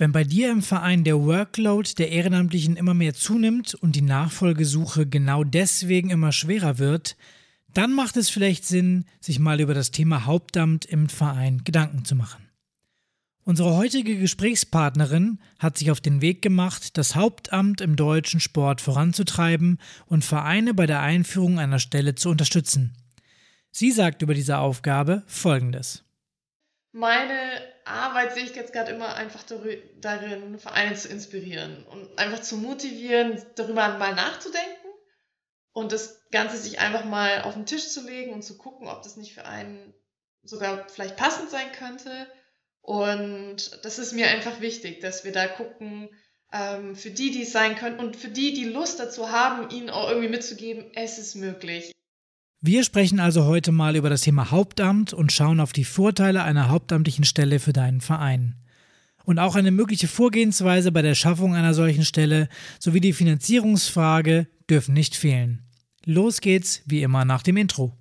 Wenn bei dir im Verein der Workload der Ehrenamtlichen immer mehr zunimmt und die Nachfolgesuche genau deswegen immer schwerer wird, dann macht es vielleicht Sinn, sich mal über das Thema Hauptamt im Verein Gedanken zu machen. Unsere heutige Gesprächspartnerin hat sich auf den Weg gemacht, das Hauptamt im deutschen Sport voranzutreiben und Vereine bei der Einführung einer Stelle zu unterstützen. Sie sagt über diese Aufgabe Folgendes. Meine Arbeit sehe ich jetzt gerade immer einfach darin, Vereine zu inspirieren und einfach zu motivieren, darüber mal nachzudenken und das Ganze sich einfach mal auf den Tisch zu legen und zu gucken, ob das nicht für einen sogar vielleicht passend sein könnte. Und das ist mir einfach wichtig, dass wir da gucken, ähm, für die, die es sein können und für die, die Lust dazu haben, ihnen auch irgendwie mitzugeben, es ist möglich. Wir sprechen also heute mal über das Thema Hauptamt und schauen auf die Vorteile einer hauptamtlichen Stelle für deinen Verein. Und auch eine mögliche Vorgehensweise bei der Schaffung einer solchen Stelle sowie die Finanzierungsfrage dürfen nicht fehlen. Los geht's, wie immer, nach dem Intro.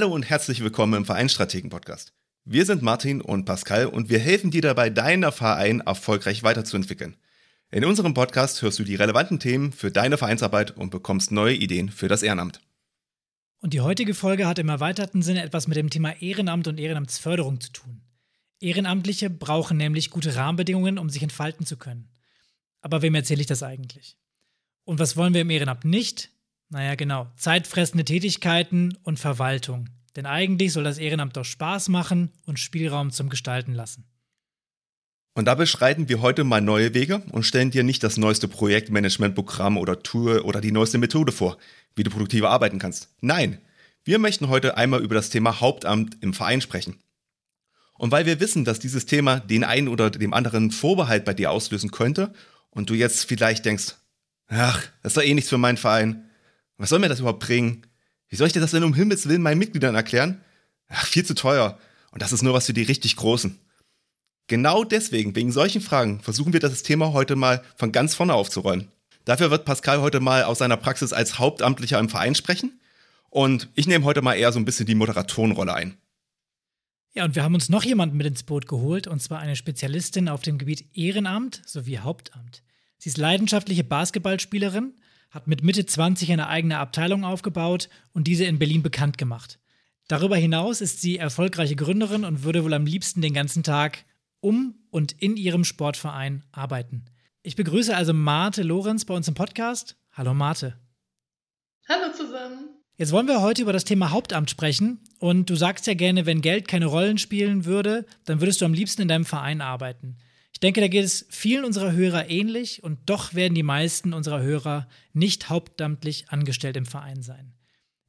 Hallo und herzlich willkommen im Vereinsstrategen Podcast. Wir sind Martin und Pascal und wir helfen dir dabei, deinen Verein erfolgreich weiterzuentwickeln. In unserem Podcast hörst du die relevanten Themen für deine Vereinsarbeit und bekommst neue Ideen für das Ehrenamt. Und die heutige Folge hat im erweiterten Sinne etwas mit dem Thema Ehrenamt und Ehrenamtsförderung zu tun. Ehrenamtliche brauchen nämlich gute Rahmenbedingungen, um sich entfalten zu können. Aber wem erzähle ich das eigentlich? Und was wollen wir im Ehrenamt nicht? Naja, genau. Zeitfressende Tätigkeiten und Verwaltung. Denn eigentlich soll das Ehrenamt doch Spaß machen und Spielraum zum Gestalten lassen. Und da beschreiten wir heute mal neue Wege und stellen dir nicht das neueste Projektmanagementprogramm oder Tool oder die neueste Methode vor, wie du produktiver arbeiten kannst. Nein, wir möchten heute einmal über das Thema Hauptamt im Verein sprechen. Und weil wir wissen, dass dieses Thema den einen oder dem anderen Vorbehalt bei dir auslösen könnte und du jetzt vielleicht denkst, ach, das ist doch eh nichts für meinen Verein, was soll mir das überhaupt bringen? Wie soll ich dir das denn um Himmels Willen meinen Mitgliedern erklären? Ach, viel zu teuer. Und das ist nur was für die richtig Großen. Genau deswegen, wegen solchen Fragen, versuchen wir das Thema heute mal von ganz vorne aufzurollen. Dafür wird Pascal heute mal aus seiner Praxis als Hauptamtlicher im Verein sprechen. Und ich nehme heute mal eher so ein bisschen die Moderatorenrolle ein. Ja, und wir haben uns noch jemanden mit ins Boot geholt, und zwar eine Spezialistin auf dem Gebiet Ehrenamt sowie Hauptamt. Sie ist leidenschaftliche Basketballspielerin hat mit Mitte 20 eine eigene Abteilung aufgebaut und diese in Berlin bekannt gemacht. Darüber hinaus ist sie erfolgreiche Gründerin und würde wohl am liebsten den ganzen Tag um und in ihrem Sportverein arbeiten. Ich begrüße also Marte Lorenz bei uns im Podcast. Hallo Marte. Hallo zusammen. Jetzt wollen wir heute über das Thema Hauptamt sprechen. Und du sagst ja gerne, wenn Geld keine Rollen spielen würde, dann würdest du am liebsten in deinem Verein arbeiten. Ich denke, da geht es vielen unserer Hörer ähnlich und doch werden die meisten unserer Hörer nicht hauptamtlich angestellt im Verein sein.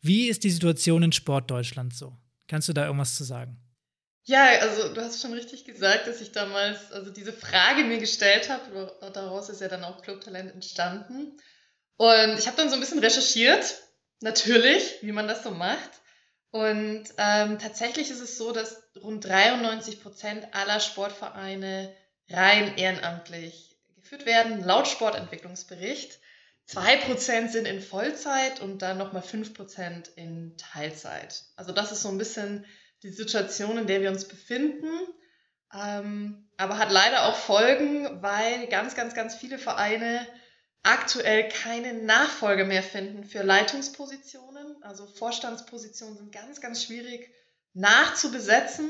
Wie ist die Situation in Sportdeutschland so? Kannst du da irgendwas zu sagen? Ja, also du hast schon richtig gesagt, dass ich damals also diese Frage mir gestellt habe. Daraus ist ja dann auch Clubtalent entstanden. Und ich habe dann so ein bisschen recherchiert, natürlich, wie man das so macht. Und ähm, tatsächlich ist es so, dass rund 93 Prozent aller Sportvereine rein ehrenamtlich geführt werden, laut Sportentwicklungsbericht. Zwei Prozent sind in Vollzeit und dann nochmal fünf Prozent in Teilzeit. Also das ist so ein bisschen die Situation, in der wir uns befinden. Ähm, aber hat leider auch Folgen, weil ganz, ganz, ganz viele Vereine aktuell keine Nachfolge mehr finden für Leitungspositionen. Also Vorstandspositionen sind ganz, ganz schwierig nachzubesetzen.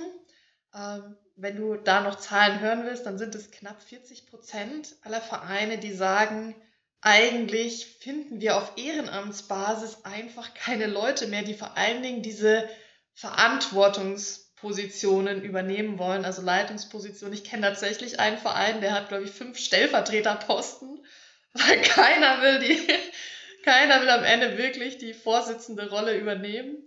Ähm, wenn du da noch Zahlen hören willst, dann sind es knapp 40 Prozent aller Vereine, die sagen, eigentlich finden wir auf Ehrenamtsbasis einfach keine Leute mehr, die vor allen Dingen diese Verantwortungspositionen übernehmen wollen, also Leitungspositionen. Ich kenne tatsächlich einen Verein, der hat, glaube ich, fünf Stellvertreterposten, weil keiner will die, keiner will am Ende wirklich die vorsitzende Rolle übernehmen.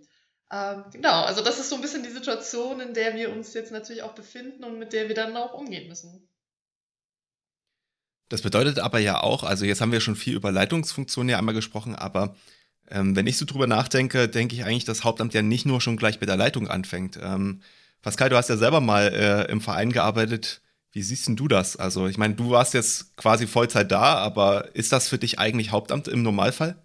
Ähm, genau, also das ist so ein bisschen die Situation, in der wir uns jetzt natürlich auch befinden und mit der wir dann auch umgehen müssen. Das bedeutet aber ja auch, also jetzt haben wir schon viel über Leitungsfunktionen ja einmal gesprochen, aber ähm, wenn ich so drüber nachdenke, denke ich eigentlich, dass Hauptamt ja nicht nur schon gleich bei der Leitung anfängt. Ähm, Pascal, du hast ja selber mal äh, im Verein gearbeitet. Wie siehst denn du das? Also, ich meine, du warst jetzt quasi Vollzeit da, aber ist das für dich eigentlich Hauptamt im Normalfall?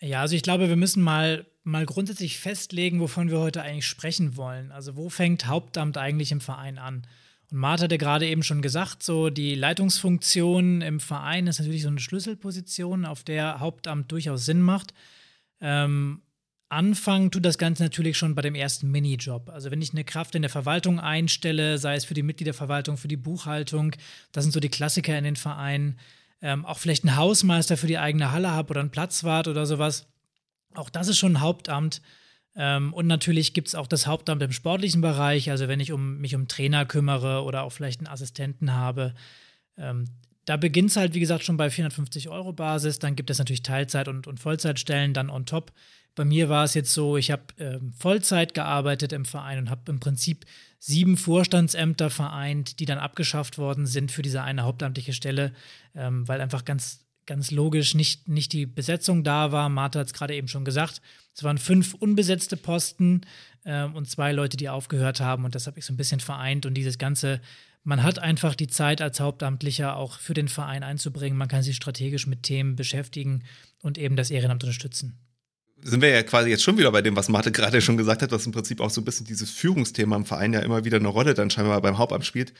Ja, also ich glaube, wir müssen mal, mal grundsätzlich festlegen, wovon wir heute eigentlich sprechen wollen. Also, wo fängt Hauptamt eigentlich im Verein an? Und Martha hat ja gerade eben schon gesagt, so die Leitungsfunktion im Verein ist natürlich so eine Schlüsselposition, auf der Hauptamt durchaus Sinn macht. Ähm, anfangen tut das Ganze natürlich schon bei dem ersten Minijob. Also wenn ich eine Kraft in der Verwaltung einstelle, sei es für die Mitgliederverwaltung, für die Buchhaltung, das sind so die Klassiker in den Vereinen. Ähm, auch vielleicht einen Hausmeister für die eigene Halle habe oder einen Platzwart oder sowas. Auch das ist schon ein Hauptamt. Ähm, und natürlich gibt es auch das Hauptamt im sportlichen Bereich, also wenn ich um, mich um Trainer kümmere oder auch vielleicht einen Assistenten habe. Ähm, da beginnt es halt, wie gesagt, schon bei 450 Euro Basis. Dann gibt es natürlich Teilzeit- und, und Vollzeitstellen dann on top. Bei mir war es jetzt so, ich habe ähm, Vollzeit gearbeitet im Verein und habe im Prinzip sieben Vorstandsämter vereint, die dann abgeschafft worden sind für diese eine hauptamtliche Stelle, ähm, weil einfach ganz, ganz logisch nicht, nicht die Besetzung da war. Martha hat es gerade eben schon gesagt. Es waren fünf unbesetzte Posten äh, und zwei Leute, die aufgehört haben. Und das habe ich so ein bisschen vereint. Und dieses ganze, man hat einfach die Zeit als Hauptamtlicher auch für den Verein einzubringen. Man kann sich strategisch mit Themen beschäftigen und eben das Ehrenamt unterstützen sind wir ja quasi jetzt schon wieder bei dem, was Marte gerade schon gesagt hat, dass im Prinzip auch so ein bisschen dieses Führungsthema im Verein ja immer wieder eine Rolle dann scheinbar beim Hauptamt spielt.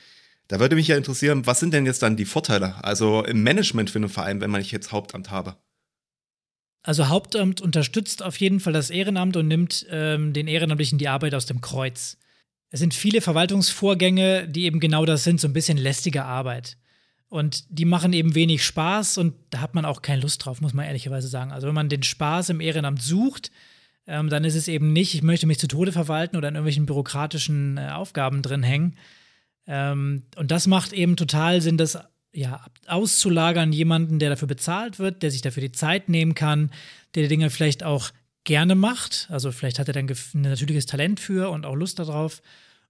Da würde mich ja interessieren, was sind denn jetzt dann die Vorteile, also im Management für einen Verein, wenn man nicht jetzt Hauptamt habe? Also Hauptamt unterstützt auf jeden Fall das Ehrenamt und nimmt ähm, den Ehrenamtlichen die Arbeit aus dem Kreuz. Es sind viele Verwaltungsvorgänge, die eben genau das sind, so ein bisschen lästige Arbeit. Und die machen eben wenig Spaß und da hat man auch keine Lust drauf, muss man ehrlicherweise sagen. Also wenn man den Spaß im Ehrenamt sucht, ähm, dann ist es eben nicht, ich möchte mich zu Tode verwalten oder in irgendwelchen bürokratischen äh, Aufgaben drin hängen. Ähm, und das macht eben total Sinn, das ja, auszulagern, jemanden, der dafür bezahlt wird, der sich dafür die Zeit nehmen kann, der die Dinge vielleicht auch gerne macht. Also vielleicht hat er dann ein natürliches Talent für und auch Lust darauf.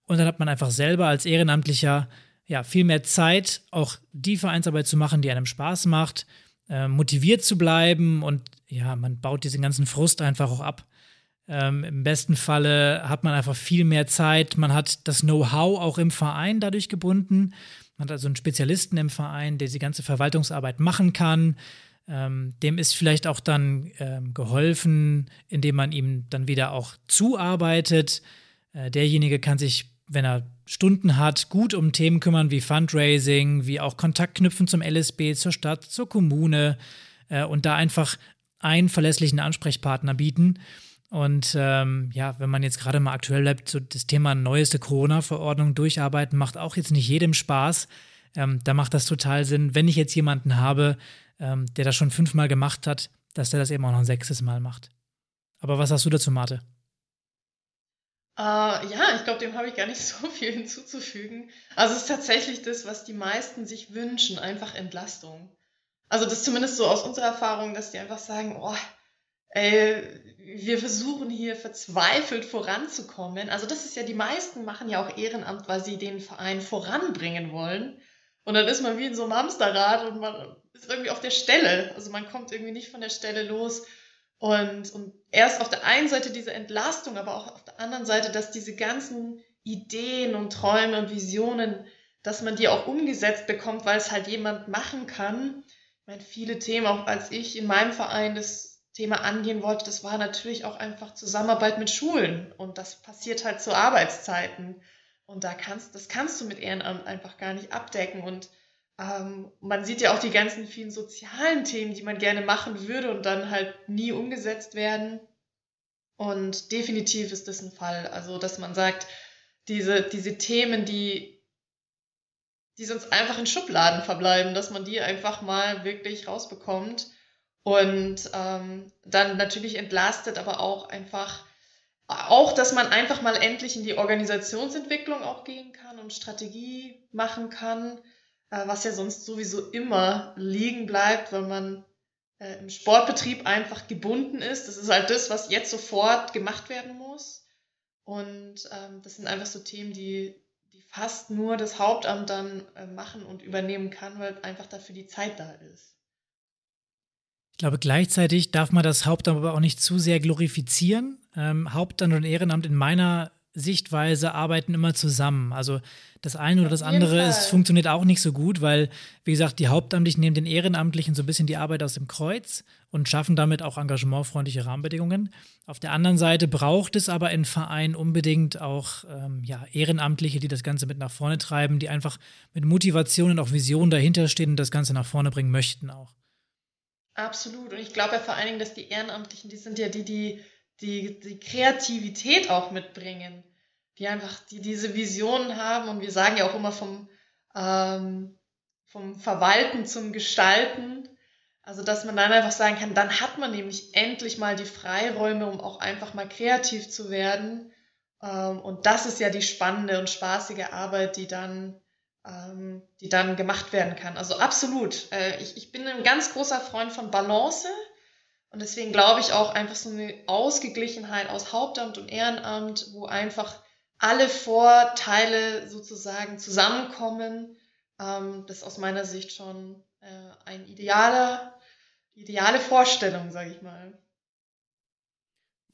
Und dann hat man einfach selber als Ehrenamtlicher ja, viel mehr Zeit, auch die Vereinsarbeit zu machen, die einem Spaß macht, äh, motiviert zu bleiben und ja, man baut diesen ganzen Frust einfach auch ab. Ähm, Im besten Falle hat man einfach viel mehr Zeit, man hat das Know-how auch im Verein dadurch gebunden. Man hat also einen Spezialisten im Verein, der die ganze Verwaltungsarbeit machen kann. Ähm, dem ist vielleicht auch dann ähm, geholfen, indem man ihm dann wieder auch zuarbeitet. Äh, derjenige kann sich, wenn er Stunden hat, gut um Themen kümmern wie Fundraising, wie auch Kontakt knüpfen zum LSB, zur Stadt, zur Kommune äh, und da einfach einen verlässlichen Ansprechpartner bieten. Und ähm, ja, wenn man jetzt gerade mal aktuell bleibt, so das Thema neueste Corona-Verordnung durcharbeiten, macht auch jetzt nicht jedem Spaß. Ähm, da macht das total Sinn, wenn ich jetzt jemanden habe, ähm, der das schon fünfmal gemacht hat, dass der das eben auch noch ein sechstes Mal macht. Aber was hast du dazu, Marte? Uh, ja, ich glaube, dem habe ich gar nicht so viel hinzuzufügen. Also es ist tatsächlich das, was die meisten sich wünschen, einfach Entlastung. Also das zumindest so aus unserer Erfahrung, dass die einfach sagen, oh, ey, wir versuchen hier verzweifelt voranzukommen. Also das ist ja, die meisten machen ja auch Ehrenamt, weil sie den Verein voranbringen wollen. Und dann ist man wie in so einem Hamsterrad und man ist irgendwie auf der Stelle. Also man kommt irgendwie nicht von der Stelle los. Und, und erst auf der einen Seite diese Entlastung, aber auch auf der anderen Seite, dass diese ganzen Ideen und Träume und Visionen, dass man die auch umgesetzt bekommt, weil es halt jemand machen kann. Ich meine, viele Themen, auch als ich in meinem Verein das Thema angehen wollte, das war natürlich auch einfach Zusammenarbeit mit Schulen. Und das passiert halt zu Arbeitszeiten. Und da kannst, das kannst du mit Ehrenamt einfach gar nicht abdecken. Und ähm, man sieht ja auch die ganzen vielen sozialen Themen, die man gerne machen würde und dann halt nie umgesetzt werden. Und definitiv ist das ein Fall. Also, dass man sagt, diese, diese Themen, die, die sonst einfach in Schubladen verbleiben, dass man die einfach mal wirklich rausbekommt und ähm, dann natürlich entlastet, aber auch einfach, auch, dass man einfach mal endlich in die Organisationsentwicklung auch gehen kann und Strategie machen kann äh, was ja sonst sowieso immer liegen bleibt, weil man äh, im Sportbetrieb einfach gebunden ist. Das ist halt das, was jetzt sofort gemacht werden muss. Und ähm, das sind einfach so Themen, die, die fast nur das Hauptamt dann äh, machen und übernehmen kann, weil einfach dafür die Zeit da ist. Ich glaube, gleichzeitig darf man das Hauptamt aber auch nicht zu sehr glorifizieren. Ähm, Hauptamt und Ehrenamt in meiner Sichtweise arbeiten immer zusammen. Also das eine oder das andere es funktioniert auch nicht so gut, weil, wie gesagt, die Hauptamtlichen nehmen den Ehrenamtlichen so ein bisschen die Arbeit aus dem Kreuz und schaffen damit auch engagementfreundliche Rahmenbedingungen. Auf der anderen Seite braucht es aber in Verein unbedingt auch ähm, ja, Ehrenamtliche, die das Ganze mit nach vorne treiben, die einfach mit Motivation und auch Vision dahinterstehen und das Ganze nach vorne bringen möchten auch. Absolut. Und ich glaube ja vor allen Dingen, dass die Ehrenamtlichen, die sind ja die, die die, die Kreativität auch mitbringen, die einfach die diese Visionen haben und wir sagen ja auch immer vom, ähm, vom Verwalten zum Gestalten. Also, dass man dann einfach sagen kann, dann hat man nämlich endlich mal die Freiräume, um auch einfach mal kreativ zu werden. Ähm, und das ist ja die spannende und spaßige Arbeit, die dann, ähm, die dann gemacht werden kann. Also absolut. Äh, ich, ich bin ein ganz großer Freund von Balance. Und deswegen glaube ich auch einfach so eine Ausgeglichenheit aus Hauptamt und Ehrenamt, wo einfach alle Vorteile sozusagen zusammenkommen. Ähm, das ist aus meiner Sicht schon äh, ein idealer, ideale Vorstellung, sage ich mal.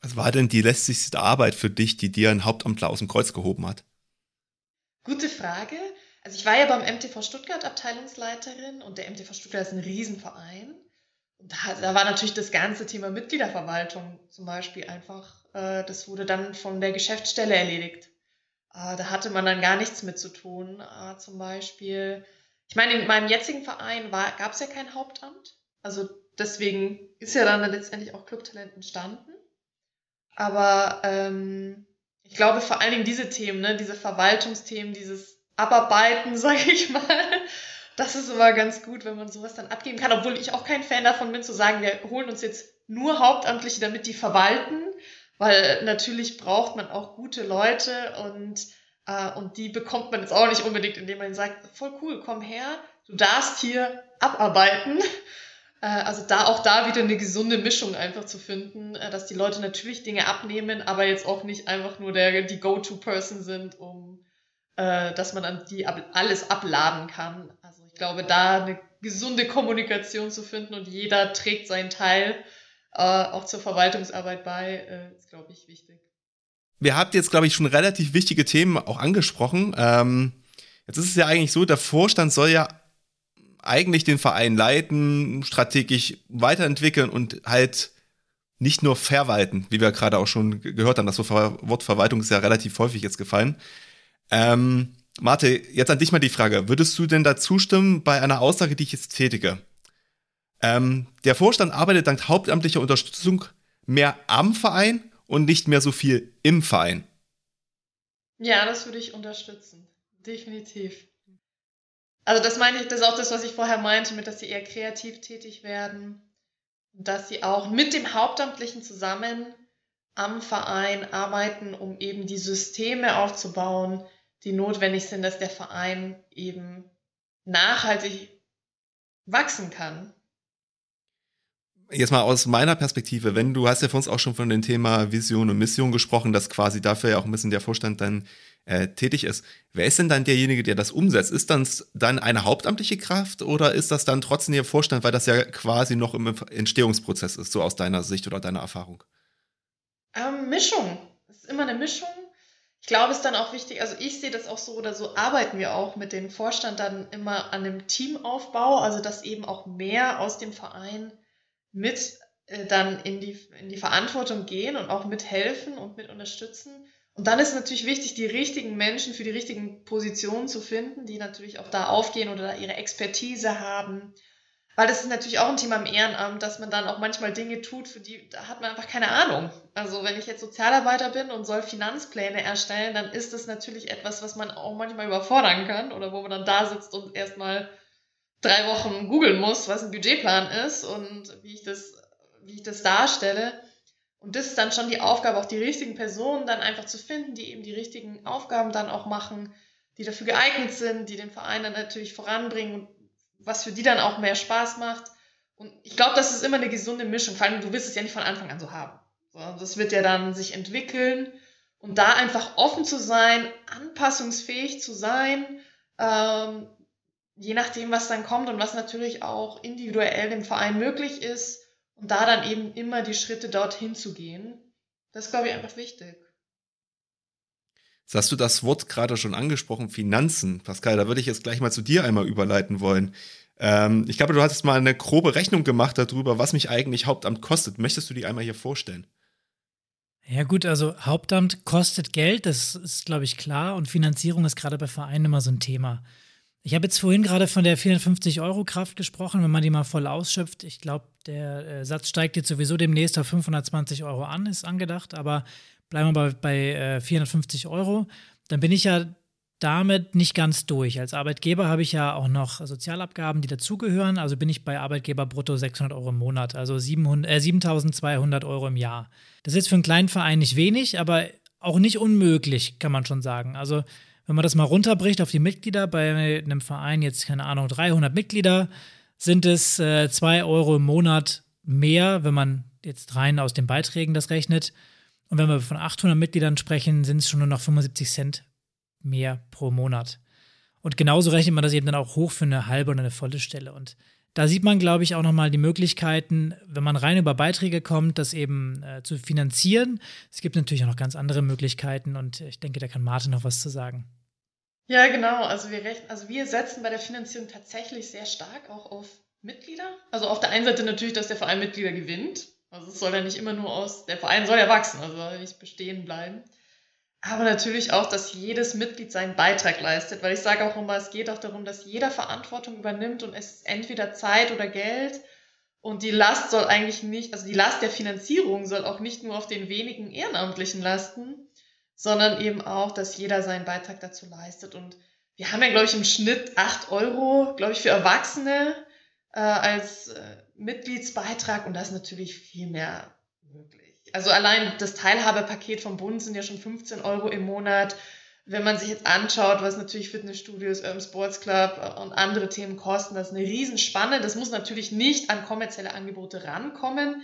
Was war denn die lästigste Arbeit für dich, die dir ein Hauptamtler aus dem Kreuz gehoben hat? Gute Frage. Also ich war ja beim MTV Stuttgart Abteilungsleiterin und der MTV Stuttgart ist ein Riesenverein da, da war natürlich das ganze Thema Mitgliederverwaltung zum Beispiel einfach, äh, das wurde dann von der Geschäftsstelle erledigt. Äh, da hatte man dann gar nichts mit zu tun. Äh, zum Beispiel, ich meine, in meinem jetzigen Verein gab es ja kein Hauptamt. Also deswegen ist ja dann letztendlich auch Clubtalent entstanden. Aber ähm, ich glaube vor allen Dingen diese Themen, ne, diese Verwaltungsthemen, dieses Abarbeiten, sage ich mal, das ist immer ganz gut, wenn man sowas dann abgeben kann, obwohl ich auch kein Fan davon bin, zu sagen, wir holen uns jetzt nur Hauptamtliche, damit die verwalten, weil natürlich braucht man auch gute Leute und, äh, und die bekommt man jetzt auch nicht unbedingt, indem man sagt, voll cool, komm her, du darfst hier abarbeiten. Äh, also da auch da wieder eine gesunde Mischung einfach zu finden, äh, dass die Leute natürlich Dinge abnehmen, aber jetzt auch nicht einfach nur der, die Go-To-Person sind, um äh, dass man dann die alles abladen kann. Also ich glaube, da eine gesunde Kommunikation zu finden und jeder trägt seinen Teil äh, auch zur Verwaltungsarbeit bei, äh, ist, glaube ich, wichtig. Wir habt jetzt, glaube ich, schon relativ wichtige Themen auch angesprochen. Ähm, jetzt ist es ja eigentlich so, der Vorstand soll ja eigentlich den Verein leiten, strategisch weiterentwickeln und halt nicht nur verwalten, wie wir gerade auch schon gehört haben. Das Wort Verwaltung ist ja relativ häufig jetzt gefallen. Ähm, Marte, jetzt an dich mal die Frage. Würdest du denn da zustimmen bei einer Aussage, die ich jetzt tätige? Ähm, der Vorstand arbeitet dank hauptamtlicher Unterstützung mehr am Verein und nicht mehr so viel im Verein. Ja, das würde ich unterstützen. Definitiv. Also das meine ich, das ist auch das, was ich vorher meinte, mit dass sie eher kreativ tätig werden dass sie auch mit dem Hauptamtlichen zusammen am Verein arbeiten, um eben die Systeme aufzubauen, die notwendig sind, dass der Verein eben nachhaltig wachsen kann. Jetzt mal aus meiner Perspektive, wenn du hast ja vor uns auch schon von dem Thema Vision und Mission gesprochen, dass quasi dafür ja auch ein bisschen der Vorstand dann äh, tätig ist. Wer ist denn dann derjenige, der das umsetzt? Ist das dann eine hauptamtliche Kraft oder ist das dann trotzdem der Vorstand, weil das ja quasi noch im Entstehungsprozess ist, so aus deiner Sicht oder deiner Erfahrung? Ähm, Mischung. Es ist immer eine Mischung ich glaube, es ist dann auch wichtig, also ich sehe das auch so oder so arbeiten wir auch mit dem Vorstand dann immer an einem Teamaufbau, also dass eben auch mehr aus dem Verein mit äh, dann in die, in die Verantwortung gehen und auch mithelfen und mit unterstützen. Und dann ist natürlich wichtig, die richtigen Menschen für die richtigen Positionen zu finden, die natürlich auch da aufgehen oder da ihre Expertise haben weil das ist natürlich auch ein Thema im Ehrenamt, dass man dann auch manchmal Dinge tut, für die da hat man einfach keine Ahnung. Also wenn ich jetzt Sozialarbeiter bin und soll Finanzpläne erstellen, dann ist das natürlich etwas, was man auch manchmal überfordern kann oder wo man dann da sitzt und erstmal drei Wochen googeln muss, was ein Budgetplan ist und wie ich das, wie ich das darstelle. Und das ist dann schon die Aufgabe, auch die richtigen Personen dann einfach zu finden, die eben die richtigen Aufgaben dann auch machen, die dafür geeignet sind, die den Verein dann natürlich voranbringen was für die dann auch mehr Spaß macht. Und ich glaube, das ist immer eine gesunde Mischung. Vor allem, du wirst es ja nicht von Anfang an so haben. Das wird ja dann sich entwickeln. Und da einfach offen zu sein, anpassungsfähig zu sein, ähm, je nachdem, was dann kommt und was natürlich auch individuell im Verein möglich ist. Und da dann eben immer die Schritte dorthin zu gehen. Das ist, glaube ich, einfach wichtig. Jetzt hast du das Wort gerade schon angesprochen, Finanzen. Pascal, da würde ich jetzt gleich mal zu dir einmal überleiten wollen. Ähm, ich glaube, du hattest mal eine grobe Rechnung gemacht darüber, was mich eigentlich Hauptamt kostet. Möchtest du die einmal hier vorstellen? Ja gut, also Hauptamt kostet Geld, das ist, glaube ich, klar. Und Finanzierung ist gerade bei Vereinen immer so ein Thema. Ich habe jetzt vorhin gerade von der 450-Euro-Kraft gesprochen, wenn man die mal voll ausschöpft. Ich glaube, der äh, Satz steigt jetzt sowieso demnächst auf 520 Euro an, ist angedacht, aber bleiben wir bei, bei äh, 450 Euro. Dann bin ich ja damit nicht ganz durch. Als Arbeitgeber habe ich ja auch noch Sozialabgaben, die dazugehören. Also bin ich bei Arbeitgeber brutto 600 Euro im Monat, also 700, äh, 7200 Euro im Jahr. Das ist für einen kleinen Verein nicht wenig, aber auch nicht unmöglich, kann man schon sagen. Also wenn man das mal runterbricht auf die Mitglieder, bei einem Verein jetzt, keine Ahnung, 300 Mitglieder, sind es äh, 2 Euro im Monat mehr, wenn man jetzt rein aus den Beiträgen das rechnet. Und wenn wir von 800 Mitgliedern sprechen, sind es schon nur noch 75 Cent mehr pro Monat. Und genauso rechnet man das eben dann auch hoch für eine halbe oder eine volle Stelle. Und da sieht man, glaube ich, auch nochmal die Möglichkeiten, wenn man rein über Beiträge kommt, das eben äh, zu finanzieren. Es gibt natürlich auch noch ganz andere Möglichkeiten und ich denke, da kann Martin noch was zu sagen. Ja, genau. Also wir, rechnen, also wir setzen bei der Finanzierung tatsächlich sehr stark auch auf Mitglieder. Also auf der einen Seite natürlich, dass der Verein Mitglieder gewinnt. Also es soll ja nicht immer nur aus, der Verein soll ja wachsen, also soll nicht bestehen bleiben. Aber natürlich auch, dass jedes Mitglied seinen Beitrag leistet, weil ich sage auch immer, es geht auch darum, dass jeder Verantwortung übernimmt und es ist entweder Zeit oder Geld. Und die Last soll eigentlich nicht, also die Last der Finanzierung soll auch nicht nur auf den wenigen Ehrenamtlichen lasten, sondern eben auch, dass jeder seinen Beitrag dazu leistet. Und wir haben ja, glaube ich, im Schnitt acht Euro, glaube ich, für Erwachsene äh, als äh, Mitgliedsbeitrag und das ist natürlich viel mehr möglich also allein das Teilhabepaket vom Bund sind ja schon 15 Euro im Monat. Wenn man sich jetzt anschaut, was natürlich Fitnessstudios, Urban Sports Club und andere Themen kosten, das ist eine Riesenspanne. Das muss natürlich nicht an kommerzielle Angebote rankommen,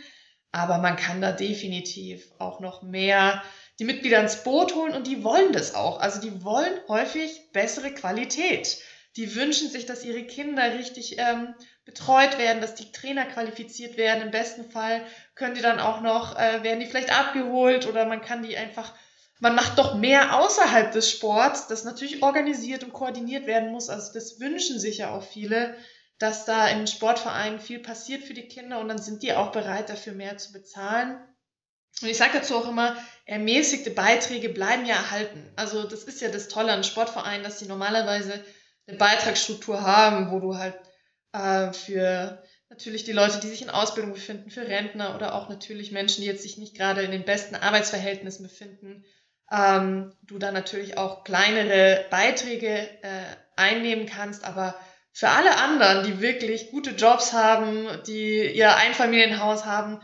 aber man kann da definitiv auch noch mehr die Mitglieder ins Boot holen und die wollen das auch. Also die wollen häufig bessere Qualität. Die wünschen sich, dass ihre Kinder richtig ähm, betreut werden, dass die Trainer qualifiziert werden. Im besten Fall können die dann auch noch, äh, werden die vielleicht abgeholt oder man kann die einfach, man macht doch mehr außerhalb des Sports, das natürlich organisiert und koordiniert werden muss. Also das wünschen sich ja auch viele, dass da in Sportvereinen viel passiert für die Kinder und dann sind die auch bereit, dafür mehr zu bezahlen. Und ich sage dazu auch immer, ermäßigte Beiträge bleiben ja erhalten. Also das ist ja das Tolle an Sportvereinen, dass sie normalerweise eine Beitragsstruktur haben, wo du halt äh, für natürlich die Leute, die sich in Ausbildung befinden, für Rentner oder auch natürlich Menschen, die jetzt sich nicht gerade in den besten Arbeitsverhältnissen befinden, ähm, du da natürlich auch kleinere Beiträge äh, einnehmen kannst, aber für alle anderen, die wirklich gute Jobs haben, die ihr Einfamilienhaus haben,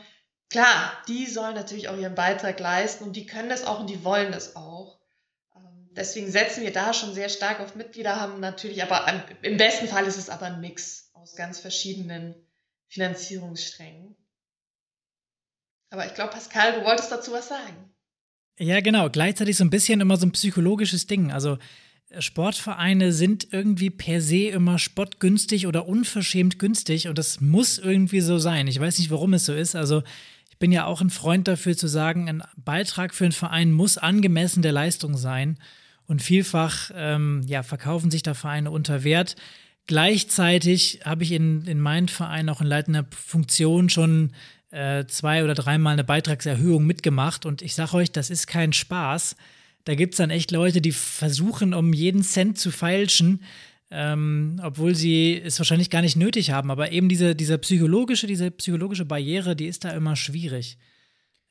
klar, die sollen natürlich auch ihren Beitrag leisten und die können das auch und die wollen das auch. Deswegen setzen wir da schon sehr stark auf Mitglieder, haben natürlich, aber im besten Fall ist es aber ein Mix aus ganz verschiedenen Finanzierungssträngen. Aber ich glaube, Pascal, du wolltest dazu was sagen. Ja, genau. Gleichzeitig so ein bisschen immer so ein psychologisches Ding. Also Sportvereine sind irgendwie per se immer spottgünstig oder unverschämt günstig und das muss irgendwie so sein. Ich weiß nicht, warum es so ist. Also ich bin ja auch ein Freund dafür zu sagen, ein Beitrag für einen Verein muss angemessen der Leistung sein. Und vielfach ähm, ja, verkaufen sich da Vereine unter Wert. Gleichzeitig habe ich in, in meinem Verein auch in leitender Funktion schon äh, zwei oder dreimal eine Beitragserhöhung mitgemacht und ich sage euch, das ist kein Spaß. Da gibt es dann echt Leute, die versuchen, um jeden Cent zu feilschen, ähm, obwohl sie es wahrscheinlich gar nicht nötig haben. Aber eben diese, diese psychologische, diese psychologische Barriere, die ist da immer schwierig.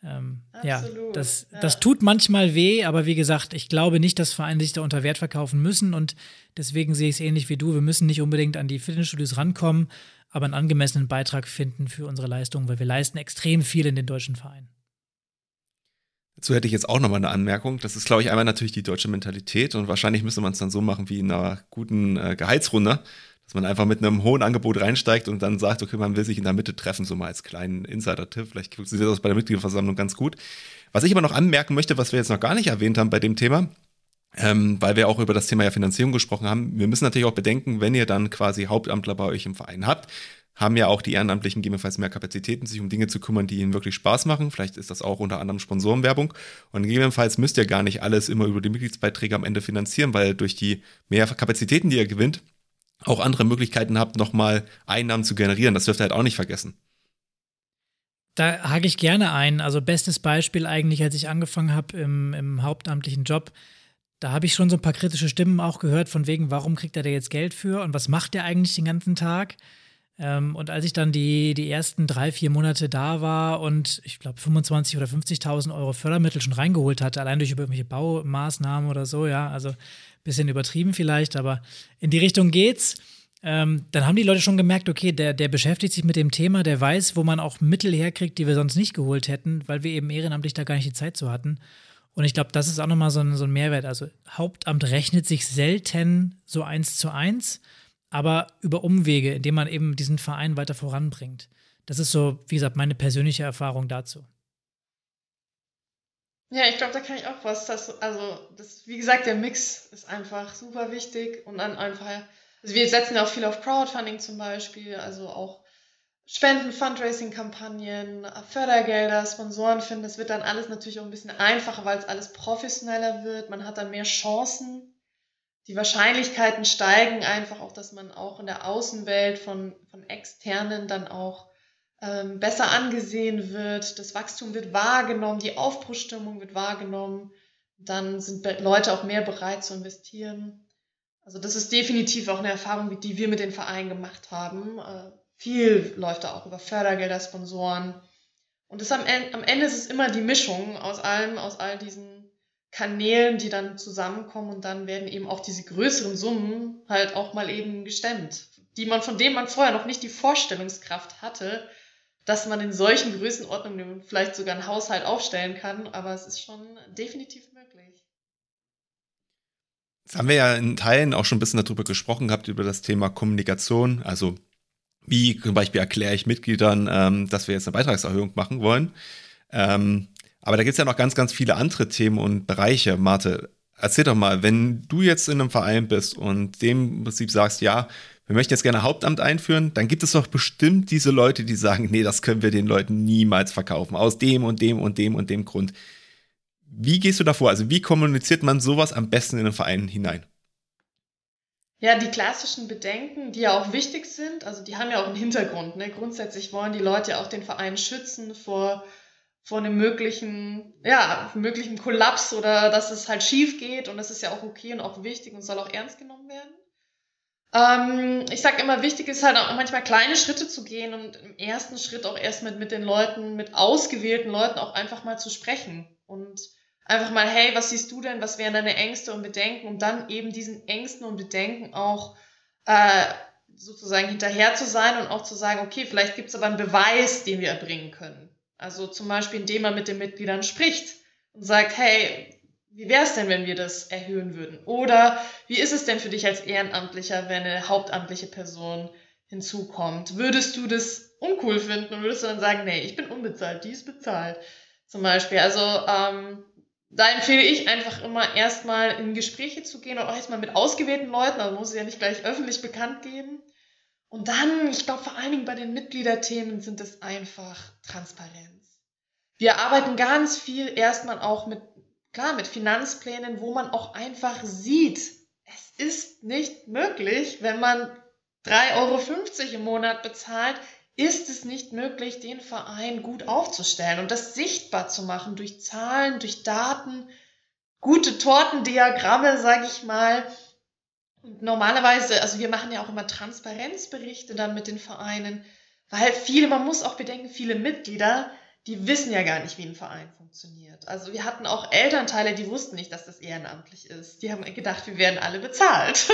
Ähm, ja, das, ja. das tut manchmal weh, aber wie gesagt, ich glaube nicht, dass Vereine sich da unter Wert verkaufen müssen und deswegen sehe ich es ähnlich wie du. Wir müssen nicht unbedingt an die Fitnessstudios rankommen, aber einen angemessenen Beitrag finden für unsere Leistungen, weil wir leisten extrem viel in den deutschen Vereinen. Dazu hätte ich jetzt auch nochmal eine Anmerkung. Das ist, glaube ich, einmal natürlich die deutsche Mentalität und wahrscheinlich müsste man es dann so machen wie in einer guten äh, Gehaltsrunde dass man einfach mit einem hohen Angebot reinsteigt und dann sagt, okay, man will sich in der Mitte treffen, so mal als kleinen Insider-Tipp. Vielleicht funktioniert das bei der Mitgliederversammlung ganz gut. Was ich aber noch anmerken möchte, was wir jetzt noch gar nicht erwähnt haben bei dem Thema, ähm, weil wir auch über das Thema ja Finanzierung gesprochen haben, wir müssen natürlich auch bedenken, wenn ihr dann quasi Hauptamtler bei euch im Verein habt, haben ja auch die Ehrenamtlichen gegebenenfalls mehr Kapazitäten, sich um Dinge zu kümmern, die ihnen wirklich Spaß machen. Vielleicht ist das auch unter anderem Sponsorenwerbung. Und gegebenenfalls müsst ihr gar nicht alles immer über die Mitgliedsbeiträge am Ende finanzieren, weil durch die mehr Kapazitäten, die ihr gewinnt, auch andere Möglichkeiten habt, nochmal Einnahmen zu generieren. Das dürft ihr halt auch nicht vergessen. Da hake ich gerne ein. Also bestes Beispiel eigentlich, als ich angefangen habe im, im hauptamtlichen Job, da habe ich schon so ein paar kritische Stimmen auch gehört, von wegen, warum kriegt er da jetzt Geld für und was macht er eigentlich den ganzen Tag? Ähm, und als ich dann die, die ersten drei, vier Monate da war und ich glaube 25.000 oder 50.000 Euro Fördermittel schon reingeholt hatte, allein durch irgendwelche Baumaßnahmen oder so, ja, also bisschen übertrieben vielleicht, aber in die Richtung geht's. Ähm, dann haben die Leute schon gemerkt, okay, der, der beschäftigt sich mit dem Thema, der weiß, wo man auch Mittel herkriegt, die wir sonst nicht geholt hätten, weil wir eben ehrenamtlich da gar nicht die Zeit zu hatten. Und ich glaube, das ist auch nochmal so ein, so ein Mehrwert. Also Hauptamt rechnet sich selten so eins zu eins aber über Umwege, indem man eben diesen Verein weiter voranbringt. Das ist so, wie gesagt, meine persönliche Erfahrung dazu. Ja, ich glaube, da kann ich auch was. Das, also, das, wie gesagt, der Mix ist einfach super wichtig und dann einfach, also wir setzen ja auch viel auf Crowdfunding zum Beispiel, also auch Spenden, Fundraising-Kampagnen, Fördergelder, Sponsoren finden. Das wird dann alles natürlich auch ein bisschen einfacher, weil es alles professioneller wird. Man hat dann mehr Chancen die Wahrscheinlichkeiten steigen einfach auch, dass man auch in der Außenwelt von, von Externen dann auch ähm, besser angesehen wird. Das Wachstum wird wahrgenommen, die Aufbruchstimmung wird wahrgenommen. Dann sind Leute auch mehr bereit zu investieren. Also das ist definitiv auch eine Erfahrung, die wir mit den Vereinen gemacht haben. Äh, viel läuft da auch über Fördergelder, Sponsoren. Und das am, am Ende ist es immer die Mischung aus allem, aus all diesen Kanälen, die dann zusammenkommen und dann werden eben auch diese größeren Summen halt auch mal eben gestemmt, die man, von denen man vorher noch nicht die Vorstellungskraft hatte, dass man in solchen Größenordnungen vielleicht sogar einen Haushalt aufstellen kann, aber es ist schon definitiv möglich. Jetzt haben wir ja in Teilen auch schon ein bisschen darüber gesprochen gehabt, über das Thema Kommunikation. Also wie zum Beispiel erkläre ich Mitgliedern, ähm, dass wir jetzt eine Beitragserhöhung machen wollen. Ähm, aber da gibt es ja noch ganz, ganz viele andere Themen und Bereiche. Marte, erzähl doch mal, wenn du jetzt in einem Verein bist und dem im Prinzip sagst, ja, wir möchten jetzt gerne Hauptamt einführen, dann gibt es doch bestimmt diese Leute, die sagen, nee, das können wir den Leuten niemals verkaufen, aus dem und dem und dem und dem Grund. Wie gehst du davor? Also wie kommuniziert man sowas am besten in einen Verein hinein? Ja, die klassischen Bedenken, die ja auch wichtig sind, also die haben ja auch einen Hintergrund. Ne? Grundsätzlich wollen die Leute ja auch den Verein schützen vor vor einem möglichen, ja, möglichen Kollaps oder dass es halt schief geht und das ist ja auch okay und auch wichtig und soll auch ernst genommen werden. Ähm, ich sag immer, wichtig ist halt auch manchmal kleine Schritte zu gehen und im ersten Schritt auch erst mit, mit den Leuten, mit ausgewählten Leuten auch einfach mal zu sprechen und einfach mal, hey, was siehst du denn, was wären deine Ängste und Bedenken und dann eben diesen Ängsten und Bedenken auch äh, sozusagen hinterher zu sein und auch zu sagen, okay, vielleicht gibt es aber einen Beweis, den wir erbringen können. Also zum Beispiel, indem man mit den Mitgliedern spricht und sagt, hey, wie wäre es denn, wenn wir das erhöhen würden? Oder wie ist es denn für dich als Ehrenamtlicher, wenn eine hauptamtliche Person hinzukommt? Würdest du das uncool finden und würdest du dann sagen, nee, ich bin unbezahlt, die ist bezahlt? Zum Beispiel. Also ähm, da empfehle ich einfach immer erstmal in Gespräche zu gehen und auch erstmal mit ausgewählten Leuten, also muss es ja nicht gleich öffentlich bekannt geben. Und dann, ich glaube, vor allen Dingen bei den Mitgliederthemen sind es einfach Transparenz. Wir arbeiten ganz viel erstmal auch mit, klar, mit Finanzplänen, wo man auch einfach sieht, es ist nicht möglich, wenn man 3,50 Euro im Monat bezahlt, ist es nicht möglich, den Verein gut aufzustellen und das sichtbar zu machen durch Zahlen, durch Daten, gute Tortendiagramme, sage ich mal, und normalerweise, also wir machen ja auch immer Transparenzberichte dann mit den Vereinen, weil viele, man muss auch bedenken, viele Mitglieder, die wissen ja gar nicht, wie ein Verein funktioniert. Also wir hatten auch Elternteile, die wussten nicht, dass das ehrenamtlich ist. Die haben gedacht, wir werden alle bezahlt.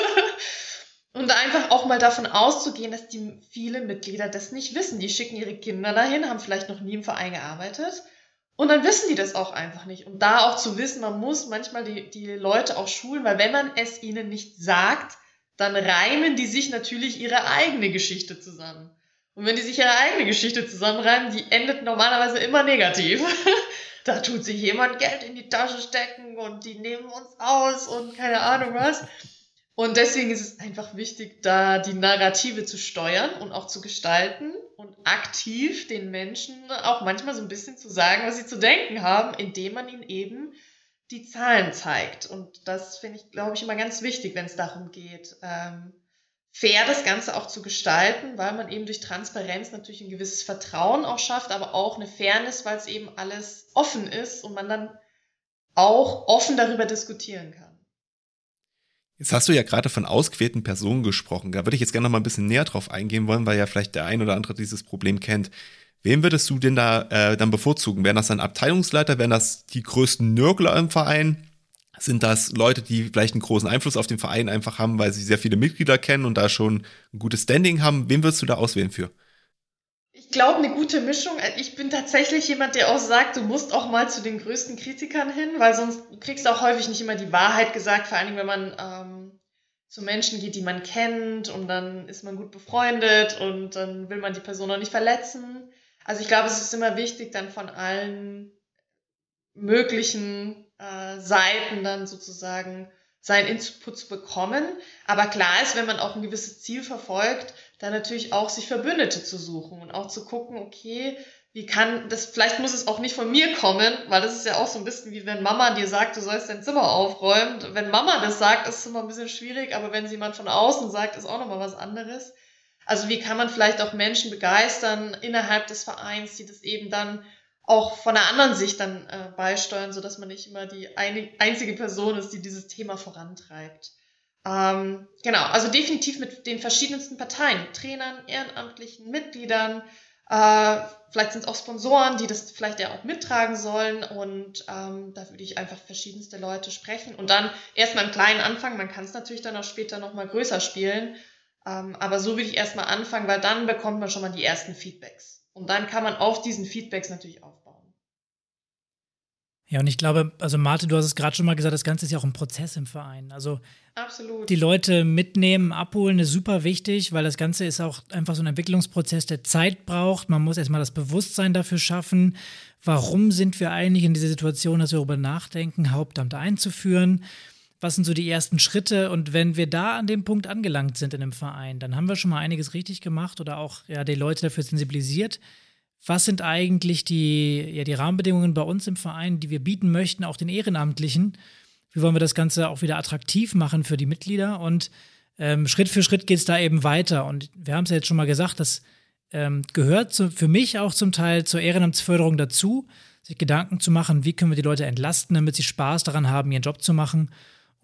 Und einfach auch mal davon auszugehen, dass die viele Mitglieder das nicht wissen. Die schicken ihre Kinder dahin, haben vielleicht noch nie im Verein gearbeitet und dann wissen die das auch einfach nicht. Und da auch zu wissen, man muss manchmal die, die Leute auch schulen, weil wenn man es ihnen nicht sagt, dann reimen die sich natürlich ihre eigene Geschichte zusammen. Und wenn die sich ihre eigene Geschichte zusammenreimen, die endet normalerweise immer negativ. da tut sich jemand Geld in die Tasche stecken und die nehmen uns aus und keine Ahnung was. Und deswegen ist es einfach wichtig, da die Narrative zu steuern und auch zu gestalten und aktiv den Menschen auch manchmal so ein bisschen zu sagen, was sie zu denken haben, indem man ihnen eben die Zahlen zeigt. Und das finde ich, glaube ich, immer ganz wichtig, wenn es darum geht, ähm, fair das Ganze auch zu gestalten, weil man eben durch Transparenz natürlich ein gewisses Vertrauen auch schafft, aber auch eine Fairness, weil es eben alles offen ist und man dann auch offen darüber diskutieren kann. Jetzt hast du ja gerade von ausgewählten Personen gesprochen. Da würde ich jetzt gerne noch mal ein bisschen näher drauf eingehen wollen, weil ja vielleicht der ein oder andere dieses Problem kennt. Wem würdest du denn da äh, dann bevorzugen? Wären das dann Abteilungsleiter? Wären das die größten Nörgler im Verein? Sind das Leute, die vielleicht einen großen Einfluss auf den Verein einfach haben, weil sie sehr viele Mitglieder kennen und da schon ein gutes Standing haben? Wen würdest du da auswählen für? Ich glaube, eine gute Mischung. Ich bin tatsächlich jemand, der auch sagt, du musst auch mal zu den größten Kritikern hin, weil sonst kriegst du auch häufig nicht immer die Wahrheit gesagt, vor allem wenn man ähm, zu Menschen geht, die man kennt und dann ist man gut befreundet und dann will man die Person auch nicht verletzen. Also ich glaube, es ist immer wichtig, dann von allen möglichen äh, Seiten dann sozusagen seinen Input zu bekommen. Aber klar ist, wenn man auch ein gewisses Ziel verfolgt, dann natürlich auch sich Verbündete zu suchen und auch zu gucken, okay, wie kann das, vielleicht muss es auch nicht von mir kommen, weil das ist ja auch so ein bisschen wie wenn Mama dir sagt, du sollst dein Zimmer aufräumen. Wenn Mama das sagt, ist es immer ein bisschen schwierig, aber wenn sie jemand von außen sagt, ist auch nochmal was anderes. Also wie kann man vielleicht auch Menschen begeistern innerhalb des Vereins, die das eben dann auch von der anderen Sicht dann äh, beisteuern, so dass man nicht immer die eine, einzige Person ist, die dieses Thema vorantreibt. Ähm, genau, also definitiv mit den verschiedensten Parteien, Trainern, ehrenamtlichen Mitgliedern, äh, vielleicht sind es auch Sponsoren, die das vielleicht ja auch mittragen sollen und ähm, da würde ich einfach verschiedenste Leute sprechen und dann erstmal im Kleinen anfangen, man kann es natürlich dann auch später nochmal größer spielen, ähm, aber so würde ich erstmal anfangen, weil dann bekommt man schon mal die ersten Feedbacks. Und dann kann man auf diesen Feedbacks natürlich aufbauen. Ja, und ich glaube, also Marte, du hast es gerade schon mal gesagt, das Ganze ist ja auch ein Prozess im Verein. Also Absolut. die Leute mitnehmen, abholen ist super wichtig, weil das Ganze ist auch einfach so ein Entwicklungsprozess, der Zeit braucht. Man muss erstmal das Bewusstsein dafür schaffen, warum sind wir eigentlich in dieser Situation, dass wir darüber nachdenken, Hauptamt einzuführen was sind so die ersten Schritte? Und wenn wir da an dem Punkt angelangt sind in einem Verein, dann haben wir schon mal einiges richtig gemacht oder auch ja, die Leute dafür sensibilisiert. Was sind eigentlich die, ja, die Rahmenbedingungen bei uns im Verein, die wir bieten möchten, auch den Ehrenamtlichen? Wie wollen wir das Ganze auch wieder attraktiv machen für die Mitglieder? Und ähm, Schritt für Schritt geht es da eben weiter. Und wir haben es ja jetzt schon mal gesagt, das ähm, gehört zu, für mich auch zum Teil zur Ehrenamtsförderung dazu, sich Gedanken zu machen, wie können wir die Leute entlasten, damit sie Spaß daran haben, ihren Job zu machen.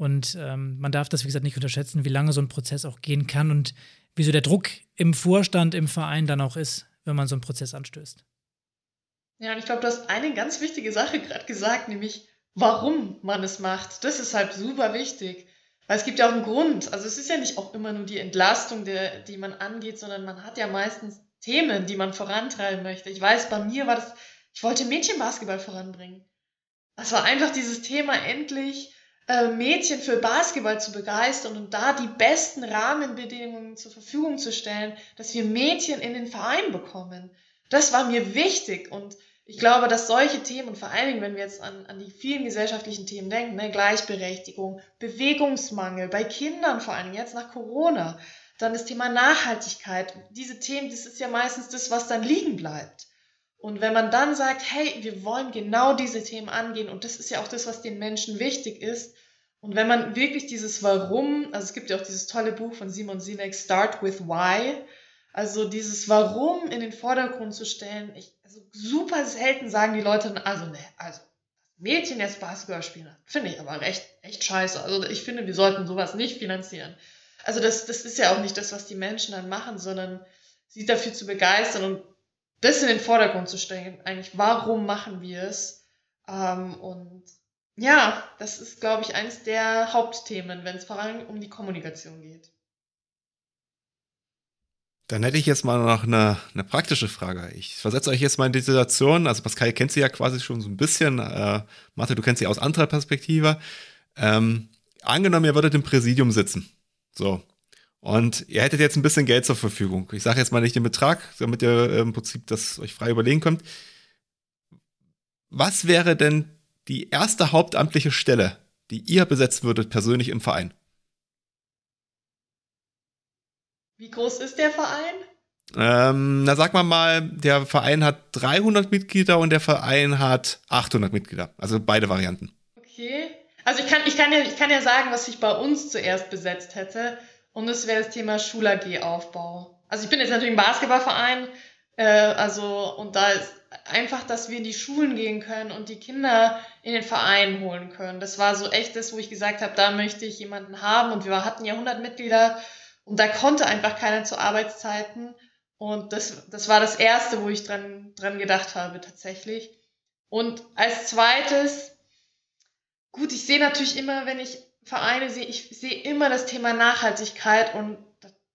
Und ähm, man darf das, wie gesagt, nicht unterschätzen, wie lange so ein Prozess auch gehen kann und wieso der Druck im Vorstand, im Verein dann auch ist, wenn man so einen Prozess anstößt. Ja, und ich glaube, du hast eine ganz wichtige Sache gerade gesagt, nämlich warum man es macht. Das ist halt super wichtig. Weil es gibt ja auch einen Grund. Also es ist ja nicht auch immer nur die Entlastung, der, die man angeht, sondern man hat ja meistens Themen, die man vorantreiben möchte. Ich weiß, bei mir war das, ich wollte Mädchenbasketball voranbringen. Das war einfach dieses Thema endlich Mädchen für Basketball zu begeistern und da die besten Rahmenbedingungen zur Verfügung zu stellen, dass wir Mädchen in den Verein bekommen. Das war mir wichtig und ich glaube, dass solche Themen, vor allen Dingen, wenn wir jetzt an, an die vielen gesellschaftlichen Themen denken, ne, Gleichberechtigung, Bewegungsmangel, bei Kindern vor allen Dingen, jetzt nach Corona, dann das Thema Nachhaltigkeit, diese Themen, das ist ja meistens das, was dann liegen bleibt. Und wenn man dann sagt, hey, wir wollen genau diese Themen angehen, und das ist ja auch das, was den Menschen wichtig ist, und wenn man wirklich dieses Warum, also es gibt ja auch dieses tolle Buch von Simon Sinek, Start with Why, also dieses Warum in den Vordergrund zu stellen, ich, also super selten sagen die Leute, also ne, also Mädchen jetzt Basketball spielen, finde ich aber recht, echt scheiße. Also ich finde, wir sollten sowas nicht finanzieren. Also das, das ist ja auch nicht das, was die Menschen dann machen, sondern sie dafür zu begeistern und das in den Vordergrund zu stellen. Eigentlich, warum machen wir es? Ähm, und ja, das ist, glaube ich, eines der Hauptthemen, wenn es vor allem um die Kommunikation geht. Dann hätte ich jetzt mal noch eine, eine praktische Frage. Ich versetze euch jetzt mal in die Situation. Also Pascal kennt sie ja quasi schon so ein bisschen. Äh, Mathe, du kennst sie aus anderer Perspektive. Ähm, angenommen, ihr würdet im Präsidium sitzen. So. Und ihr hättet jetzt ein bisschen Geld zur Verfügung. Ich sage jetzt mal nicht den Betrag, damit ihr im Prinzip das euch frei überlegen könnt. Was wäre denn die erste hauptamtliche Stelle, die ihr besetzen würdet persönlich im Verein? Wie groß ist der Verein? Ähm, na, sag mal mal, der Verein hat 300 Mitglieder und der Verein hat 800 Mitglieder. Also beide Varianten. Okay. Also ich kann, ich kann, ja, ich kann ja sagen, was ich bei uns zuerst besetzt hätte. Und das wäre das Thema Schul-AG-Aufbau. Also ich bin jetzt natürlich im Basketballverein. Äh, also, und da ist einfach, dass wir in die Schulen gehen können und die Kinder in den Verein holen können. Das war so echt das, wo ich gesagt habe, da möchte ich jemanden haben. Und wir hatten ja 100 Mitglieder und da konnte einfach keiner zu Arbeitszeiten. Und das, das war das Erste, wo ich dran, dran gedacht habe, tatsächlich. Und als zweites, gut, ich sehe natürlich immer, wenn ich Vereine sehe, ich sehe immer das Thema Nachhaltigkeit und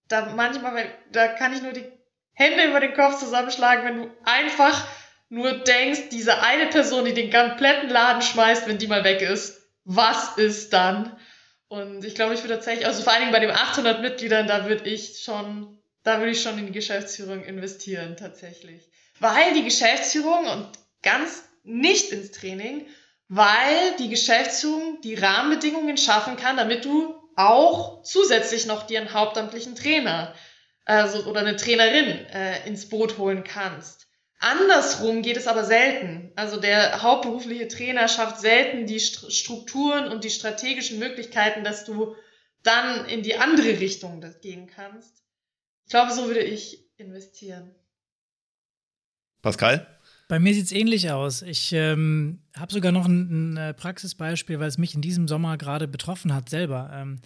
da manchmal, da kann ich nur die Hände über den Kopf zusammenschlagen, wenn du einfach nur denkst, diese eine Person, die den kompletten Laden schmeißt, wenn die mal weg ist, was ist dann? Und ich glaube, ich würde tatsächlich, also vor allen Dingen bei den 800 Mitgliedern, da würde ich schon da würde ich schon in die Geschäftsführung investieren, tatsächlich. Weil die Geschäftsführung und ganz nicht ins Training, weil die Geschäftsführung die Rahmenbedingungen schaffen kann, damit du auch zusätzlich noch dir einen hauptamtlichen Trainer also, oder eine Trainerin äh, ins Boot holen kannst. Andersrum geht es aber selten. Also der hauptberufliche Trainer schafft selten die Strukturen und die strategischen Möglichkeiten, dass du dann in die andere Richtung gehen kannst. Ich glaube, so würde ich investieren. Pascal? Bei mir sieht es ähnlich aus. Ich ähm, habe sogar noch ein, ein, äh, Praxisbeispiel, weil es mich in diesem Sommer gerade betroffen hat, selber. Ähm,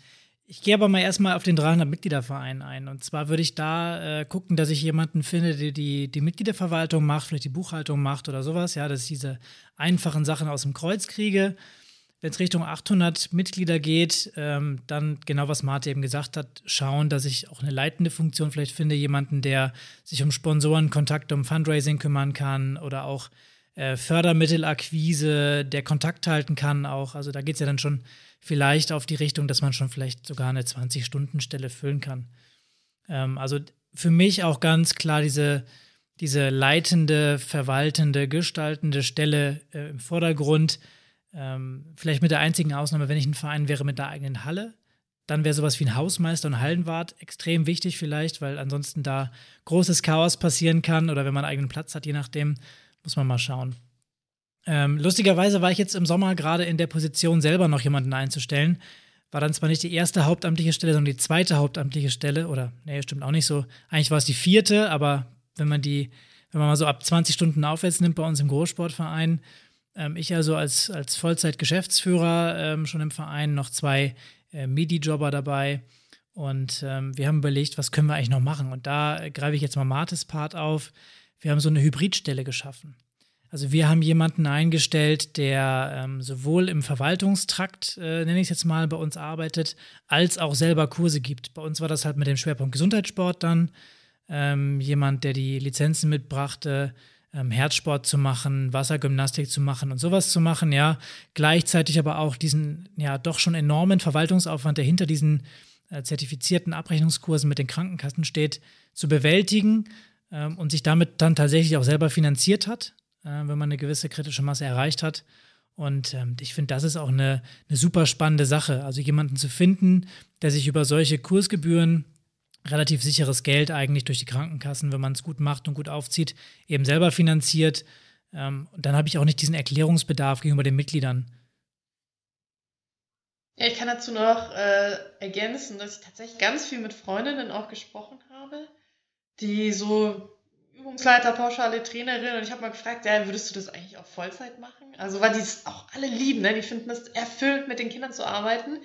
ich gehe aber mal erstmal auf den 300-Mitgliederverein ein. Und zwar würde ich da äh, gucken, dass ich jemanden finde, der die, die Mitgliederverwaltung macht, vielleicht die Buchhaltung macht oder sowas. Ja, dass ich diese einfachen Sachen aus dem Kreuz kriege wenn es Richtung 800 Mitglieder geht, ähm, dann genau was Marte eben gesagt hat, schauen, dass ich auch eine leitende Funktion vielleicht finde, jemanden, der sich um Sponsoren, Kontakte, um Fundraising kümmern kann oder auch äh, Fördermittelakquise, der Kontakt halten kann auch. Also da geht es ja dann schon vielleicht auf die Richtung, dass man schon vielleicht sogar eine 20-Stunden-Stelle füllen kann. Ähm, also für mich auch ganz klar diese, diese leitende, verwaltende, gestaltende Stelle äh, im Vordergrund ähm, vielleicht mit der einzigen Ausnahme, wenn ich ein Verein wäre mit der eigenen Halle, dann wäre sowas wie ein Hausmeister und Hallenwart extrem wichtig vielleicht, weil ansonsten da großes Chaos passieren kann oder wenn man einen eigenen Platz hat, je nachdem, muss man mal schauen. Ähm, lustigerweise war ich jetzt im Sommer gerade in der Position, selber noch jemanden einzustellen. War dann zwar nicht die erste hauptamtliche Stelle, sondern die zweite hauptamtliche Stelle. Oder, nee, stimmt auch nicht so. Eigentlich war es die vierte, aber wenn man die, wenn man mal so ab 20 Stunden aufwärts nimmt bei uns im Großsportverein, ähm, ich also als, als Vollzeit-Geschäftsführer ähm, schon im Verein, noch zwei äh, Midi-Jobber dabei. Und ähm, wir haben überlegt, was können wir eigentlich noch machen? Und da greife ich jetzt mal Martes Part auf. Wir haben so eine Hybridstelle geschaffen. Also wir haben jemanden eingestellt, der ähm, sowohl im Verwaltungstrakt, äh, nenne ich es jetzt mal, bei uns arbeitet, als auch selber Kurse gibt. Bei uns war das halt mit dem Schwerpunkt Gesundheitssport dann. Ähm, jemand, der die Lizenzen mitbrachte, ähm, Herzsport zu machen, Wassergymnastik zu machen und sowas zu machen, ja. Gleichzeitig aber auch diesen, ja, doch schon enormen Verwaltungsaufwand, der hinter diesen äh, zertifizierten Abrechnungskursen mit den Krankenkassen steht, zu bewältigen ähm, und sich damit dann tatsächlich auch selber finanziert hat, äh, wenn man eine gewisse kritische Masse erreicht hat. Und ähm, ich finde, das ist auch eine, eine super spannende Sache. Also jemanden zu finden, der sich über solche Kursgebühren relativ sicheres Geld eigentlich durch die Krankenkassen, wenn man es gut macht und gut aufzieht, eben selber finanziert. Ähm, und dann habe ich auch nicht diesen Erklärungsbedarf gegenüber den Mitgliedern. Ja, ich kann dazu noch äh, ergänzen, dass ich tatsächlich ganz viel mit Freundinnen auch gesprochen habe, die so Übungsleiter, pauschale Trainerin und ich habe mal gefragt, ja, würdest du das eigentlich auch Vollzeit machen? Also, weil die es auch alle lieben, ne? die finden es erfüllt, mit den Kindern zu arbeiten.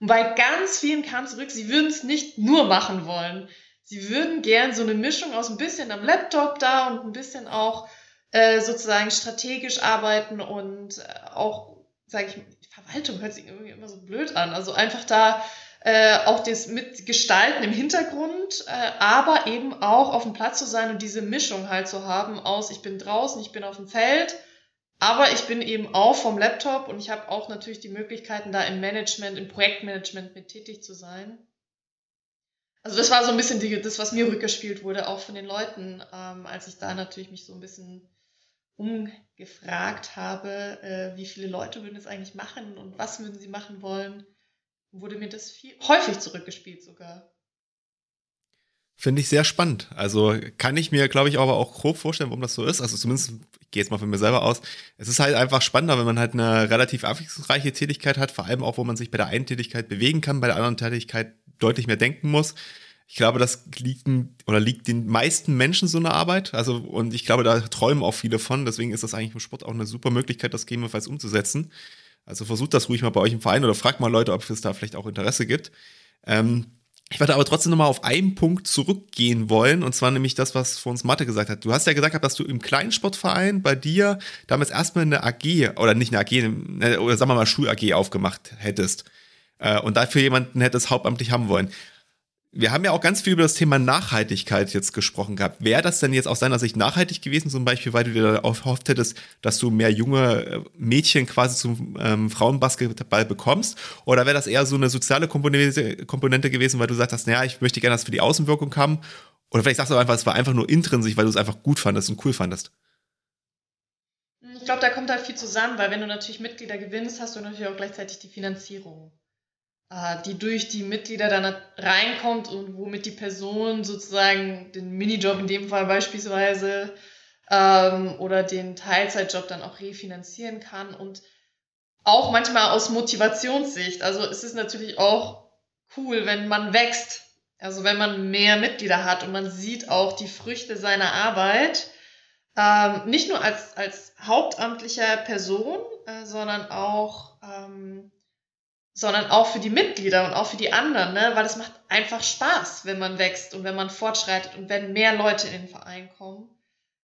Und bei ganz vielen kam zurück, sie würden es nicht nur machen wollen. Sie würden gern so eine Mischung aus ein bisschen am Laptop da und ein bisschen auch äh, sozusagen strategisch arbeiten und äh, auch, sage ich, Verwaltung hört sich irgendwie immer so blöd an. Also einfach da äh, auch das mit Gestalten im Hintergrund, äh, aber eben auch auf dem Platz zu sein und diese Mischung halt zu haben aus, ich bin draußen, ich bin auf dem Feld aber ich bin eben auch vom Laptop und ich habe auch natürlich die Möglichkeiten, da im Management, im Projektmanagement mit tätig zu sein. Also das war so ein bisschen die, das, was mir rückgespielt wurde, auch von den Leuten, ähm, als ich da natürlich mich so ein bisschen umgefragt habe, äh, wie viele Leute würden es eigentlich machen und was würden sie machen wollen, wurde mir das viel, häufig zurückgespielt sogar. Finde ich sehr spannend. Also kann ich mir, glaube ich, aber auch grob vorstellen, warum das so ist. Also zumindest, ich gehe jetzt mal von mir selber aus. Es ist halt einfach spannender, wenn man halt eine relativ abwechslungsreiche Tätigkeit hat, vor allem auch, wo man sich bei der einen Tätigkeit bewegen kann, bei der anderen Tätigkeit deutlich mehr denken muss. Ich glaube, das liegt oder liegt den meisten Menschen so eine Arbeit. Also, und ich glaube, da träumen auch viele von. Deswegen ist das eigentlich im Sport auch eine super Möglichkeit, das gegebenenfalls umzusetzen. Also versucht das ruhig mal bei euch im Verein oder fragt mal Leute, ob es da vielleicht auch Interesse gibt. Ähm, ich werde aber trotzdem nochmal auf einen Punkt zurückgehen wollen, und zwar nämlich das, was vor uns Mathe gesagt hat. Du hast ja gesagt, dass du im Kleinsportverein bei dir damals erstmal eine AG, oder nicht eine AG, oder sagen wir mal Schul-AG aufgemacht hättest. Äh, und dafür jemanden hättest hauptamtlich haben wollen. Wir haben ja auch ganz viel über das Thema Nachhaltigkeit jetzt gesprochen gehabt. Wäre das denn jetzt aus deiner Sicht nachhaltig gewesen, zum Beispiel, weil du dir erhofft hättest, dass du mehr junge äh, Mädchen quasi zum ähm, Frauenbasketball bekommst? Oder wäre das eher so eine soziale Komponente, Komponente gewesen, weil du sagst, naja, ich möchte gerne das für die Außenwirkung haben? Oder vielleicht sagst du einfach, es war einfach nur intrinsisch, weil du es einfach gut fandest und cool fandest? Ich glaube, da kommt halt viel zusammen, weil wenn du natürlich Mitglieder gewinnst, hast du natürlich auch gleichzeitig die Finanzierung. Äh, die durch die Mitglieder dann reinkommt und womit die Person sozusagen den Minijob in dem Fall beispielsweise ähm, oder den Teilzeitjob dann auch refinanzieren kann und auch manchmal aus Motivationssicht. Also es ist natürlich auch cool, wenn man wächst. Also wenn man mehr Mitglieder hat und man sieht auch die Früchte seiner Arbeit, ähm, nicht nur als, als hauptamtlicher Person, äh, sondern auch ähm, sondern auch für die Mitglieder und auch für die anderen, ne? weil es macht einfach Spaß, wenn man wächst und wenn man fortschreitet und wenn mehr Leute in den Verein kommen.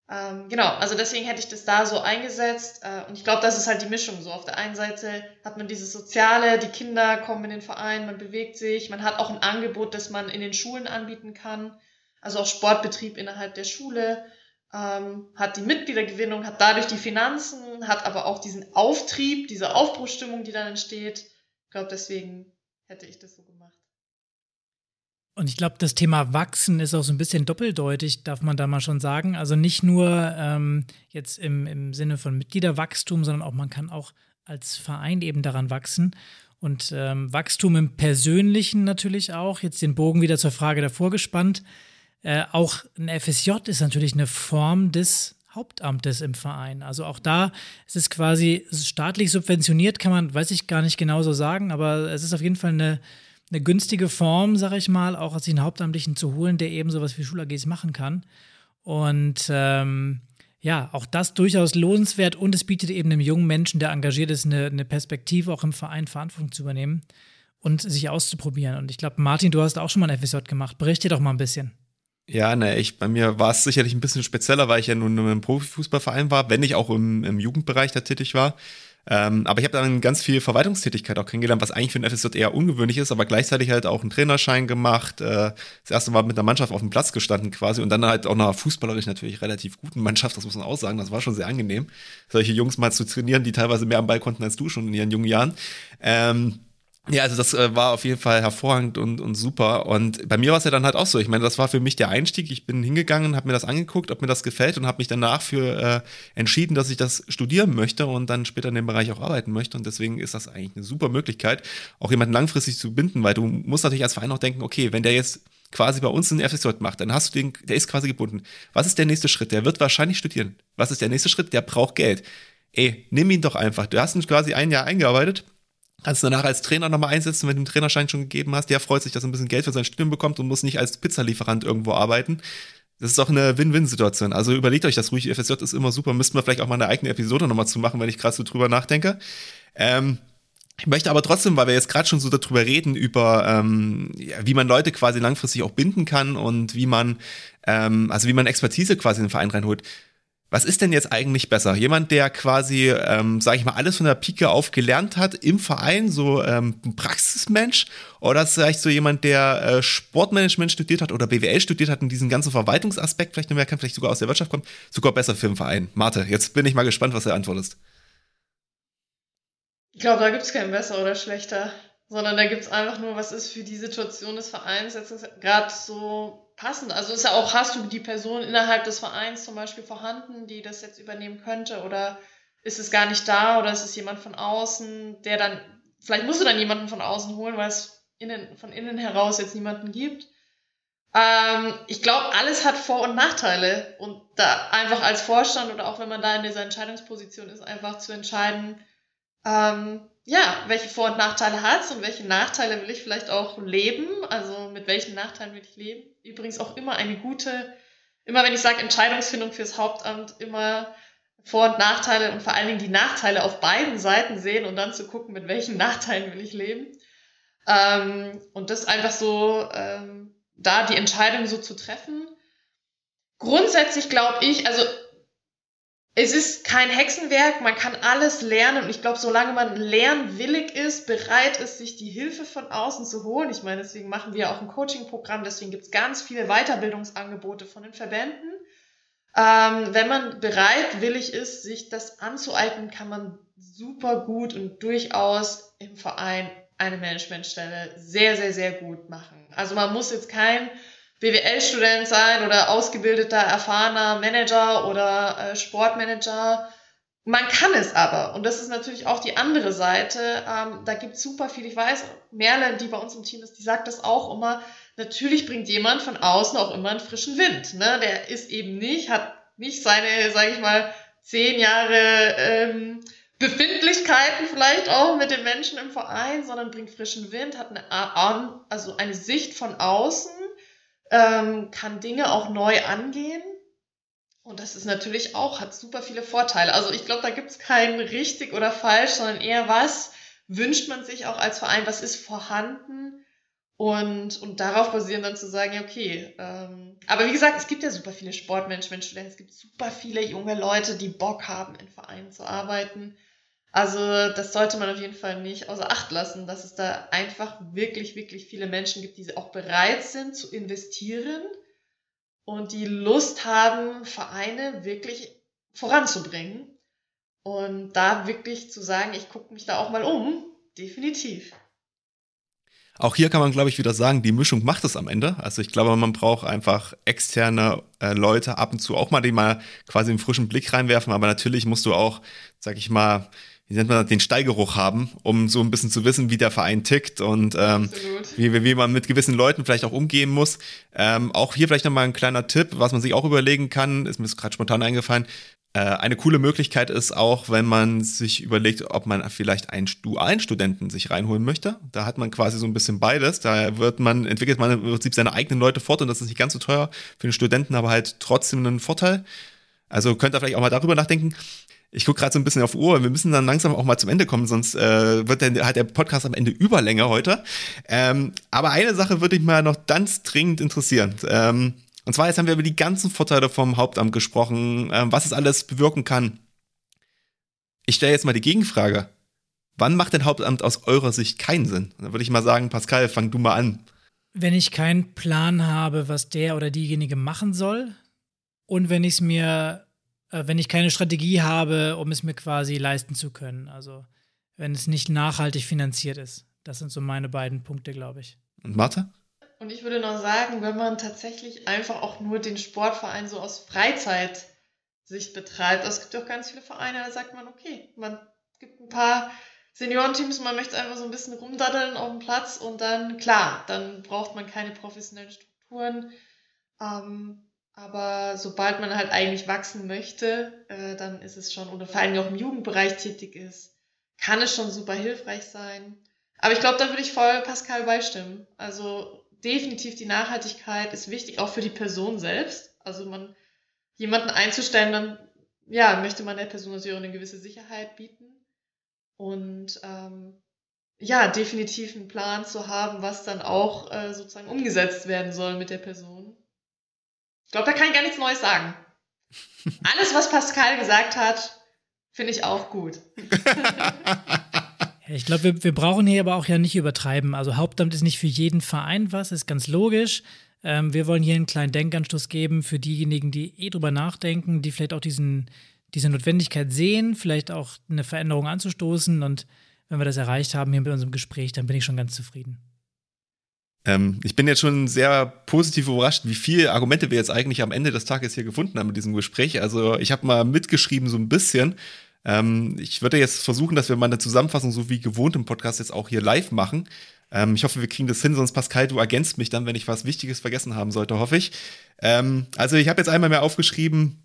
Ähm, genau, also deswegen hätte ich das da so eingesetzt äh, und ich glaube, das ist halt die Mischung so. Auf der einen Seite hat man dieses Soziale, die Kinder kommen in den Verein, man bewegt sich, man hat auch ein Angebot, das man in den Schulen anbieten kann, also auch Sportbetrieb innerhalb der Schule, ähm, hat die Mitgliedergewinnung, hat dadurch die Finanzen, hat aber auch diesen Auftrieb, diese Aufbruchstimmung, die dann entsteht glaube, deswegen hätte ich das so gemacht. Und ich glaube, das Thema Wachsen ist auch so ein bisschen doppeldeutig, darf man da mal schon sagen. Also nicht nur ähm, jetzt im, im Sinne von Mitgliederwachstum, sondern auch man kann auch als Verein eben daran wachsen. Und ähm, Wachstum im Persönlichen natürlich auch. Jetzt den Bogen wieder zur Frage davor gespannt. Äh, auch ein FSJ ist natürlich eine Form des Hauptamtes im Verein. Also auch da ist es quasi staatlich subventioniert, kann man, weiß ich gar nicht genau so sagen, aber es ist auf jeden Fall eine, eine günstige Form, sage ich mal, auch sich einen Hauptamtlichen zu holen, der eben sowas wie Schul-AGs machen kann. Und ähm, ja, auch das durchaus lohnenswert und es bietet eben einem jungen Menschen, der engagiert ist, eine, eine Perspektive, auch im Verein Verantwortung zu übernehmen und sich auszuprobieren. Und ich glaube, Martin, du hast auch schon mal ein Episode gemacht. Berichte doch mal ein bisschen. Ja, ne, ich, bei mir war es sicherlich ein bisschen spezieller, weil ich ja nun im Profifußballverein war, wenn ich auch im, im Jugendbereich da tätig war. Ähm, aber ich habe dann ganz viel Verwaltungstätigkeit auch kennengelernt, was eigentlich für ein FSJ eher ungewöhnlich ist, aber gleichzeitig halt auch einen Trainerschein gemacht. Äh, das erste Mal mit der Mannschaft auf dem Platz gestanden quasi und dann halt auch einer fußballerisch natürlich relativ guten Mannschaft, das muss man auch sagen. Das war schon sehr angenehm, solche Jungs mal zu trainieren, die teilweise mehr am Ball konnten als du schon in ihren jungen Jahren. Ähm, ja, also das äh, war auf jeden Fall hervorragend und, und super. Und bei mir war es ja dann halt auch so. Ich meine, das war für mich der Einstieg. Ich bin hingegangen, habe mir das angeguckt, ob mir das gefällt und habe mich danach für äh, entschieden, dass ich das studieren möchte und dann später in dem Bereich auch arbeiten möchte. Und deswegen ist das eigentlich eine super Möglichkeit, auch jemanden langfristig zu binden, weil du musst natürlich als Verein auch denken, okay, wenn der jetzt quasi bei uns einen FSJ macht, dann hast du den, der ist quasi gebunden. Was ist der nächste Schritt? Der wird wahrscheinlich studieren. Was ist der nächste Schritt? Der braucht Geld. Ey, nimm ihn doch einfach. Du hast ihn quasi ein Jahr eingearbeitet Kannst du danach als Trainer nochmal einsetzen, wenn du den Trainerschein schon gegeben hast. Der freut sich, dass er ein bisschen Geld für sein Studium bekommt und muss nicht als Pizzalieferant irgendwo arbeiten. Das ist auch eine Win-Win-Situation. Also überlegt euch das ruhig. FSJ ist immer super. Müssten wir vielleicht auch mal eine eigene Episode nochmal zu machen, wenn ich gerade so drüber nachdenke. Ähm, ich möchte aber trotzdem, weil wir jetzt gerade schon so darüber reden, über ähm, ja, wie man Leute quasi langfristig auch binden kann und wie man, ähm, also wie man Expertise quasi in den Verein reinholt. Was ist denn jetzt eigentlich besser? Jemand, der quasi, ähm, sage ich mal, alles von der Pike auf gelernt hat im Verein, so ähm, ein Praxismensch, oder ist vielleicht so jemand, der äh, Sportmanagement studiert hat oder BWL studiert hat und diesen ganzen Verwaltungsaspekt vielleicht noch mehr kann, vielleicht sogar aus der Wirtschaft kommt, sogar besser für den Verein? Marte, jetzt bin ich mal gespannt, was du antwortest. Ich glaube, da gibt es keinen besser oder schlechter, sondern da gibt es einfach nur, was ist für die Situation des Vereins jetzt gerade so passend. Also ist ja auch, hast du die Person innerhalb des Vereins zum Beispiel vorhanden, die das jetzt übernehmen könnte oder ist es gar nicht da oder ist es jemand von außen, der dann, vielleicht musst du dann jemanden von außen holen, weil es innen, von innen heraus jetzt niemanden gibt. Ähm, ich glaube, alles hat Vor- und Nachteile. Und da einfach als Vorstand oder auch wenn man da in dieser Entscheidungsposition ist, einfach zu entscheiden, ähm, ja, welche Vor- und Nachteile hat es und welche Nachteile will ich vielleicht auch leben. Also mit welchen Nachteilen will ich leben. Übrigens auch immer eine gute, immer wenn ich sage Entscheidungsfindung fürs Hauptamt, immer vor- und Nachteile und vor allen Dingen die Nachteile auf beiden Seiten sehen und dann zu gucken, mit welchen Nachteilen will ich leben. Ähm, und das einfach so, ähm, da die Entscheidung so zu treffen. Grundsätzlich glaube ich, also es ist kein Hexenwerk, man kann alles lernen und ich glaube, solange man lernwillig ist, bereit ist, sich die Hilfe von außen zu holen, ich meine, deswegen machen wir auch ein Coaching-Programm, deswegen gibt es ganz viele Weiterbildungsangebote von den Verbänden, ähm, wenn man bereitwillig ist, sich das anzueignen, kann man super gut und durchaus im Verein eine Managementstelle sehr, sehr, sehr gut machen. Also man muss jetzt kein BWL-Student sein oder ausgebildeter, erfahrener Manager oder äh, Sportmanager. Man kann es aber. Und das ist natürlich auch die andere Seite. Ähm, da gibt es super viel. Ich weiß, Merle, die bei uns im Team ist, die sagt das auch immer natürlich bringt jemand von außen auch immer einen frischen Wind. Ne? Der ist eben nicht, hat nicht seine, sage ich mal, zehn Jahre ähm, Befindlichkeiten vielleicht auch mit den Menschen im Verein, sondern bringt frischen Wind, hat eine, also eine Sicht von außen, ähm, kann Dinge auch neu angehen. Und das ist natürlich auch, hat super viele Vorteile. Also ich glaube, da gibt es kein richtig oder falsch, sondern eher was wünscht man sich auch als Verein, was ist vorhanden und, und darauf basieren dann zu sagen, ja, okay. Ähm, aber wie gesagt, es gibt ja super viele Sportmanagement-Studenten, es gibt super viele junge Leute, die Bock haben, in Vereinen zu arbeiten. Also das sollte man auf jeden Fall nicht außer Acht lassen, dass es da einfach wirklich, wirklich viele Menschen gibt, die auch bereit sind zu investieren und die Lust haben, Vereine wirklich voranzubringen. Und da wirklich zu sagen, ich gucke mich da auch mal um, definitiv. Auch hier kann man, glaube ich, wieder sagen, die Mischung macht es am Ende. Also ich glaube, man braucht einfach externe äh, Leute ab und zu auch mal, die mal quasi einen frischen Blick reinwerfen. Aber natürlich musst du auch, sag ich mal, wie nennt man das, den Steigeruch haben, um so ein bisschen zu wissen, wie der Verein tickt und ähm, wie, wie man mit gewissen Leuten vielleicht auch umgehen muss. Ähm, auch hier vielleicht nochmal ein kleiner Tipp, was man sich auch überlegen kann, ist mir gerade spontan eingefallen. Äh, eine coole Möglichkeit ist auch, wenn man sich überlegt, ob man vielleicht einen dualen Studenten sich reinholen möchte. Da hat man quasi so ein bisschen beides. Da wird man, entwickelt man im Prinzip seine eigenen Leute fort und das ist nicht ganz so teuer für den Studenten, aber halt trotzdem einen Vorteil. Also könnt ihr vielleicht auch mal darüber nachdenken. Ich gucke gerade so ein bisschen auf Uhr. Wir müssen dann langsam auch mal zum Ende kommen, sonst äh, wird dann halt der Podcast am Ende überlänger heute. Ähm, aber eine Sache würde mich mal noch ganz dringend interessieren. Ähm, und zwar jetzt haben wir über die ganzen Vorteile vom Hauptamt gesprochen, äh, was es alles bewirken kann. Ich stelle jetzt mal die Gegenfrage. Wann macht denn Hauptamt aus eurer Sicht keinen Sinn? Da würde ich mal sagen, Pascal, fang du mal an. Wenn ich keinen Plan habe, was der oder diejenige machen soll und wenn ich es mir, wenn ich keine Strategie habe, um es mir quasi leisten zu können. Also wenn es nicht nachhaltig finanziert ist. Das sind so meine beiden Punkte, glaube ich. Und Martha? Und ich würde noch sagen, wenn man tatsächlich einfach auch nur den Sportverein so aus Freizeitsicht betreibt, also es gibt auch ganz viele Vereine, da sagt man, okay, man gibt ein paar Seniorenteams, man möchte einfach so ein bisschen rumdaddeln auf dem Platz und dann, klar, dann braucht man keine professionellen Strukturen. Ähm, aber sobald man halt eigentlich wachsen möchte, äh, dann ist es schon, oder vor allem auch im Jugendbereich tätig ist, kann es schon super hilfreich sein. Aber ich glaube, da würde ich voll Pascal beistimmen. Also definitiv die Nachhaltigkeit ist wichtig, auch für die Person selbst. Also man jemanden einzustellen, dann ja, möchte man der Person natürlich auch eine gewisse Sicherheit bieten. Und ähm, ja, definitiv einen Plan zu haben, was dann auch äh, sozusagen umgesetzt werden soll mit der Person. Ich glaube, da kann ich gar nichts Neues sagen. Alles, was Pascal gesagt hat, finde ich auch gut. Ich glaube, wir, wir brauchen hier aber auch ja nicht übertreiben. Also Hauptamt ist nicht für jeden Verein was, ist ganz logisch. Ähm, wir wollen hier einen kleinen Denkanstoß geben für diejenigen, die eh drüber nachdenken, die vielleicht auch diesen, diese Notwendigkeit sehen, vielleicht auch eine Veränderung anzustoßen. Und wenn wir das erreicht haben hier mit unserem Gespräch, dann bin ich schon ganz zufrieden. Ähm, ich bin jetzt schon sehr positiv überrascht, wie viele Argumente wir jetzt eigentlich am Ende des Tages hier gefunden haben mit diesem Gespräch. Also ich habe mal mitgeschrieben so ein bisschen ähm, ich würde jetzt versuchen, dass wir mal eine Zusammenfassung so wie gewohnt im Podcast jetzt auch hier live machen. Ähm, ich hoffe, wir kriegen das hin, sonst Pascal, du ergänzt mich dann, wenn ich was Wichtiges vergessen haben sollte, hoffe ich. Ähm, also ich habe jetzt einmal mehr aufgeschrieben,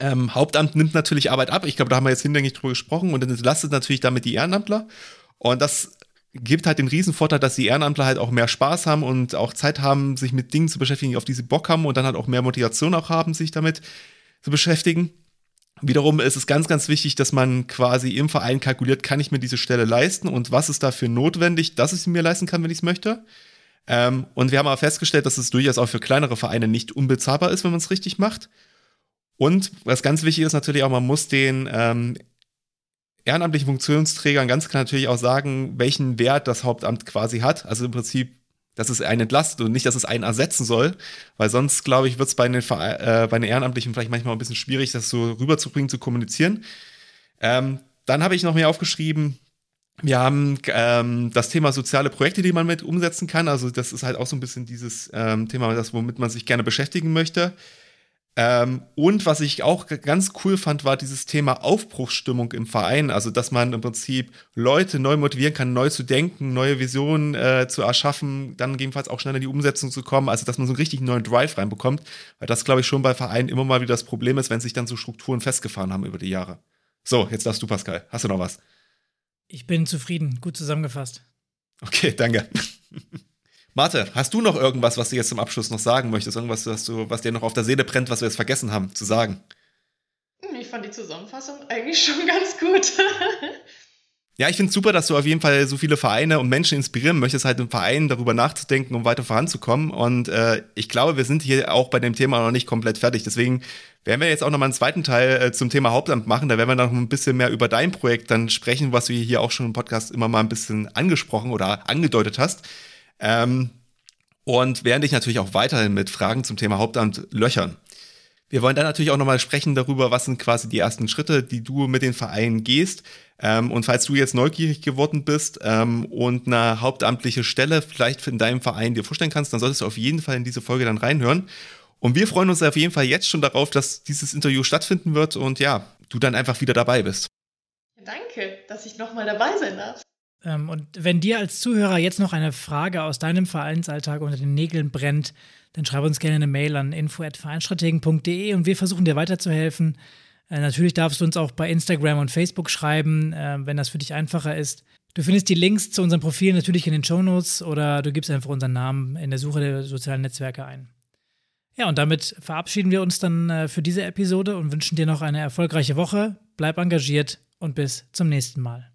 ähm, Hauptamt nimmt natürlich Arbeit ab. Ich glaube, da haben wir jetzt hinlänglich drüber gesprochen und dann entlastet natürlich damit die Ehrenamtler. Und das gibt halt den Riesenvorteil, dass die Ehrenamtler halt auch mehr Spaß haben und auch Zeit haben, sich mit Dingen zu beschäftigen, auf die sie Bock haben und dann halt auch mehr Motivation auch haben, sich damit zu beschäftigen. Wiederum ist es ganz, ganz wichtig, dass man quasi im Verein kalkuliert, kann ich mir diese Stelle leisten und was ist dafür notwendig, dass ich sie mir leisten kann, wenn ich es möchte. Ähm, und wir haben aber festgestellt, dass es durchaus auch für kleinere Vereine nicht unbezahlbar ist, wenn man es richtig macht. Und was ganz wichtig ist natürlich auch, man muss den ähm, ehrenamtlichen Funktionsträgern ganz klar natürlich auch sagen, welchen Wert das Hauptamt quasi hat. Also im Prinzip, dass es einen entlastet und nicht, dass es einen ersetzen soll, weil sonst, glaube ich, wird es bei, den äh, bei den Ehrenamtlichen vielleicht manchmal ein bisschen schwierig, das so rüberzubringen, zu kommunizieren. Ähm, dann habe ich noch mehr aufgeschrieben, wir haben ähm, das Thema soziale Projekte, die man mit umsetzen kann. Also das ist halt auch so ein bisschen dieses ähm, Thema, das, womit man sich gerne beschäftigen möchte. Ähm, und was ich auch ganz cool fand, war dieses Thema Aufbruchsstimmung im Verein. Also, dass man im Prinzip Leute neu motivieren kann, neu zu denken, neue Visionen äh, zu erschaffen, dann gegebenenfalls auch schneller in die Umsetzung zu kommen. Also, dass man so einen richtig neuen Drive reinbekommt. Weil das, glaube ich, schon bei Vereinen immer mal wieder das Problem ist, wenn sich dann so Strukturen festgefahren haben über die Jahre. So, jetzt darfst du, Pascal. Hast du noch was? Ich bin zufrieden. Gut zusammengefasst. Okay, danke. Marte, hast du noch irgendwas, was du jetzt zum Abschluss noch sagen möchtest? Irgendwas, was, du, was dir noch auf der Seele brennt, was wir jetzt vergessen haben zu sagen? Hm, ich fand die Zusammenfassung eigentlich schon ganz gut. ja, ich finde es super, dass du auf jeden Fall so viele Vereine und Menschen inspirieren möchtest, halt im Verein darüber nachzudenken, um weiter voranzukommen. Und äh, ich glaube, wir sind hier auch bei dem Thema noch nicht komplett fertig. Deswegen werden wir jetzt auch noch mal einen zweiten Teil äh, zum Thema Hauptamt machen. Da werden wir noch ein bisschen mehr über dein Projekt dann sprechen, was du hier auch schon im Podcast immer mal ein bisschen angesprochen oder angedeutet hast. Ähm, und werden dich natürlich auch weiterhin mit Fragen zum Thema Hauptamt löchern. Wir wollen dann natürlich auch nochmal sprechen darüber, was sind quasi die ersten Schritte, die du mit den Vereinen gehst. Ähm, und falls du jetzt neugierig geworden bist ähm, und eine hauptamtliche Stelle vielleicht in deinem Verein dir vorstellen kannst, dann solltest du auf jeden Fall in diese Folge dann reinhören. Und wir freuen uns auf jeden Fall jetzt schon darauf, dass dieses Interview stattfinden wird und ja, du dann einfach wieder dabei bist. Danke, dass ich nochmal dabei sein darf. Ähm, und wenn dir als Zuhörer jetzt noch eine Frage aus deinem Vereinsalltag unter den Nägeln brennt, dann schreib uns gerne eine Mail an info.vereinstrategen.de und wir versuchen dir weiterzuhelfen. Äh, natürlich darfst du uns auch bei Instagram und Facebook schreiben, äh, wenn das für dich einfacher ist. Du findest die Links zu unserem Profil natürlich in den Show Notes oder du gibst einfach unseren Namen in der Suche der sozialen Netzwerke ein. Ja, und damit verabschieden wir uns dann äh, für diese Episode und wünschen dir noch eine erfolgreiche Woche. Bleib engagiert und bis zum nächsten Mal.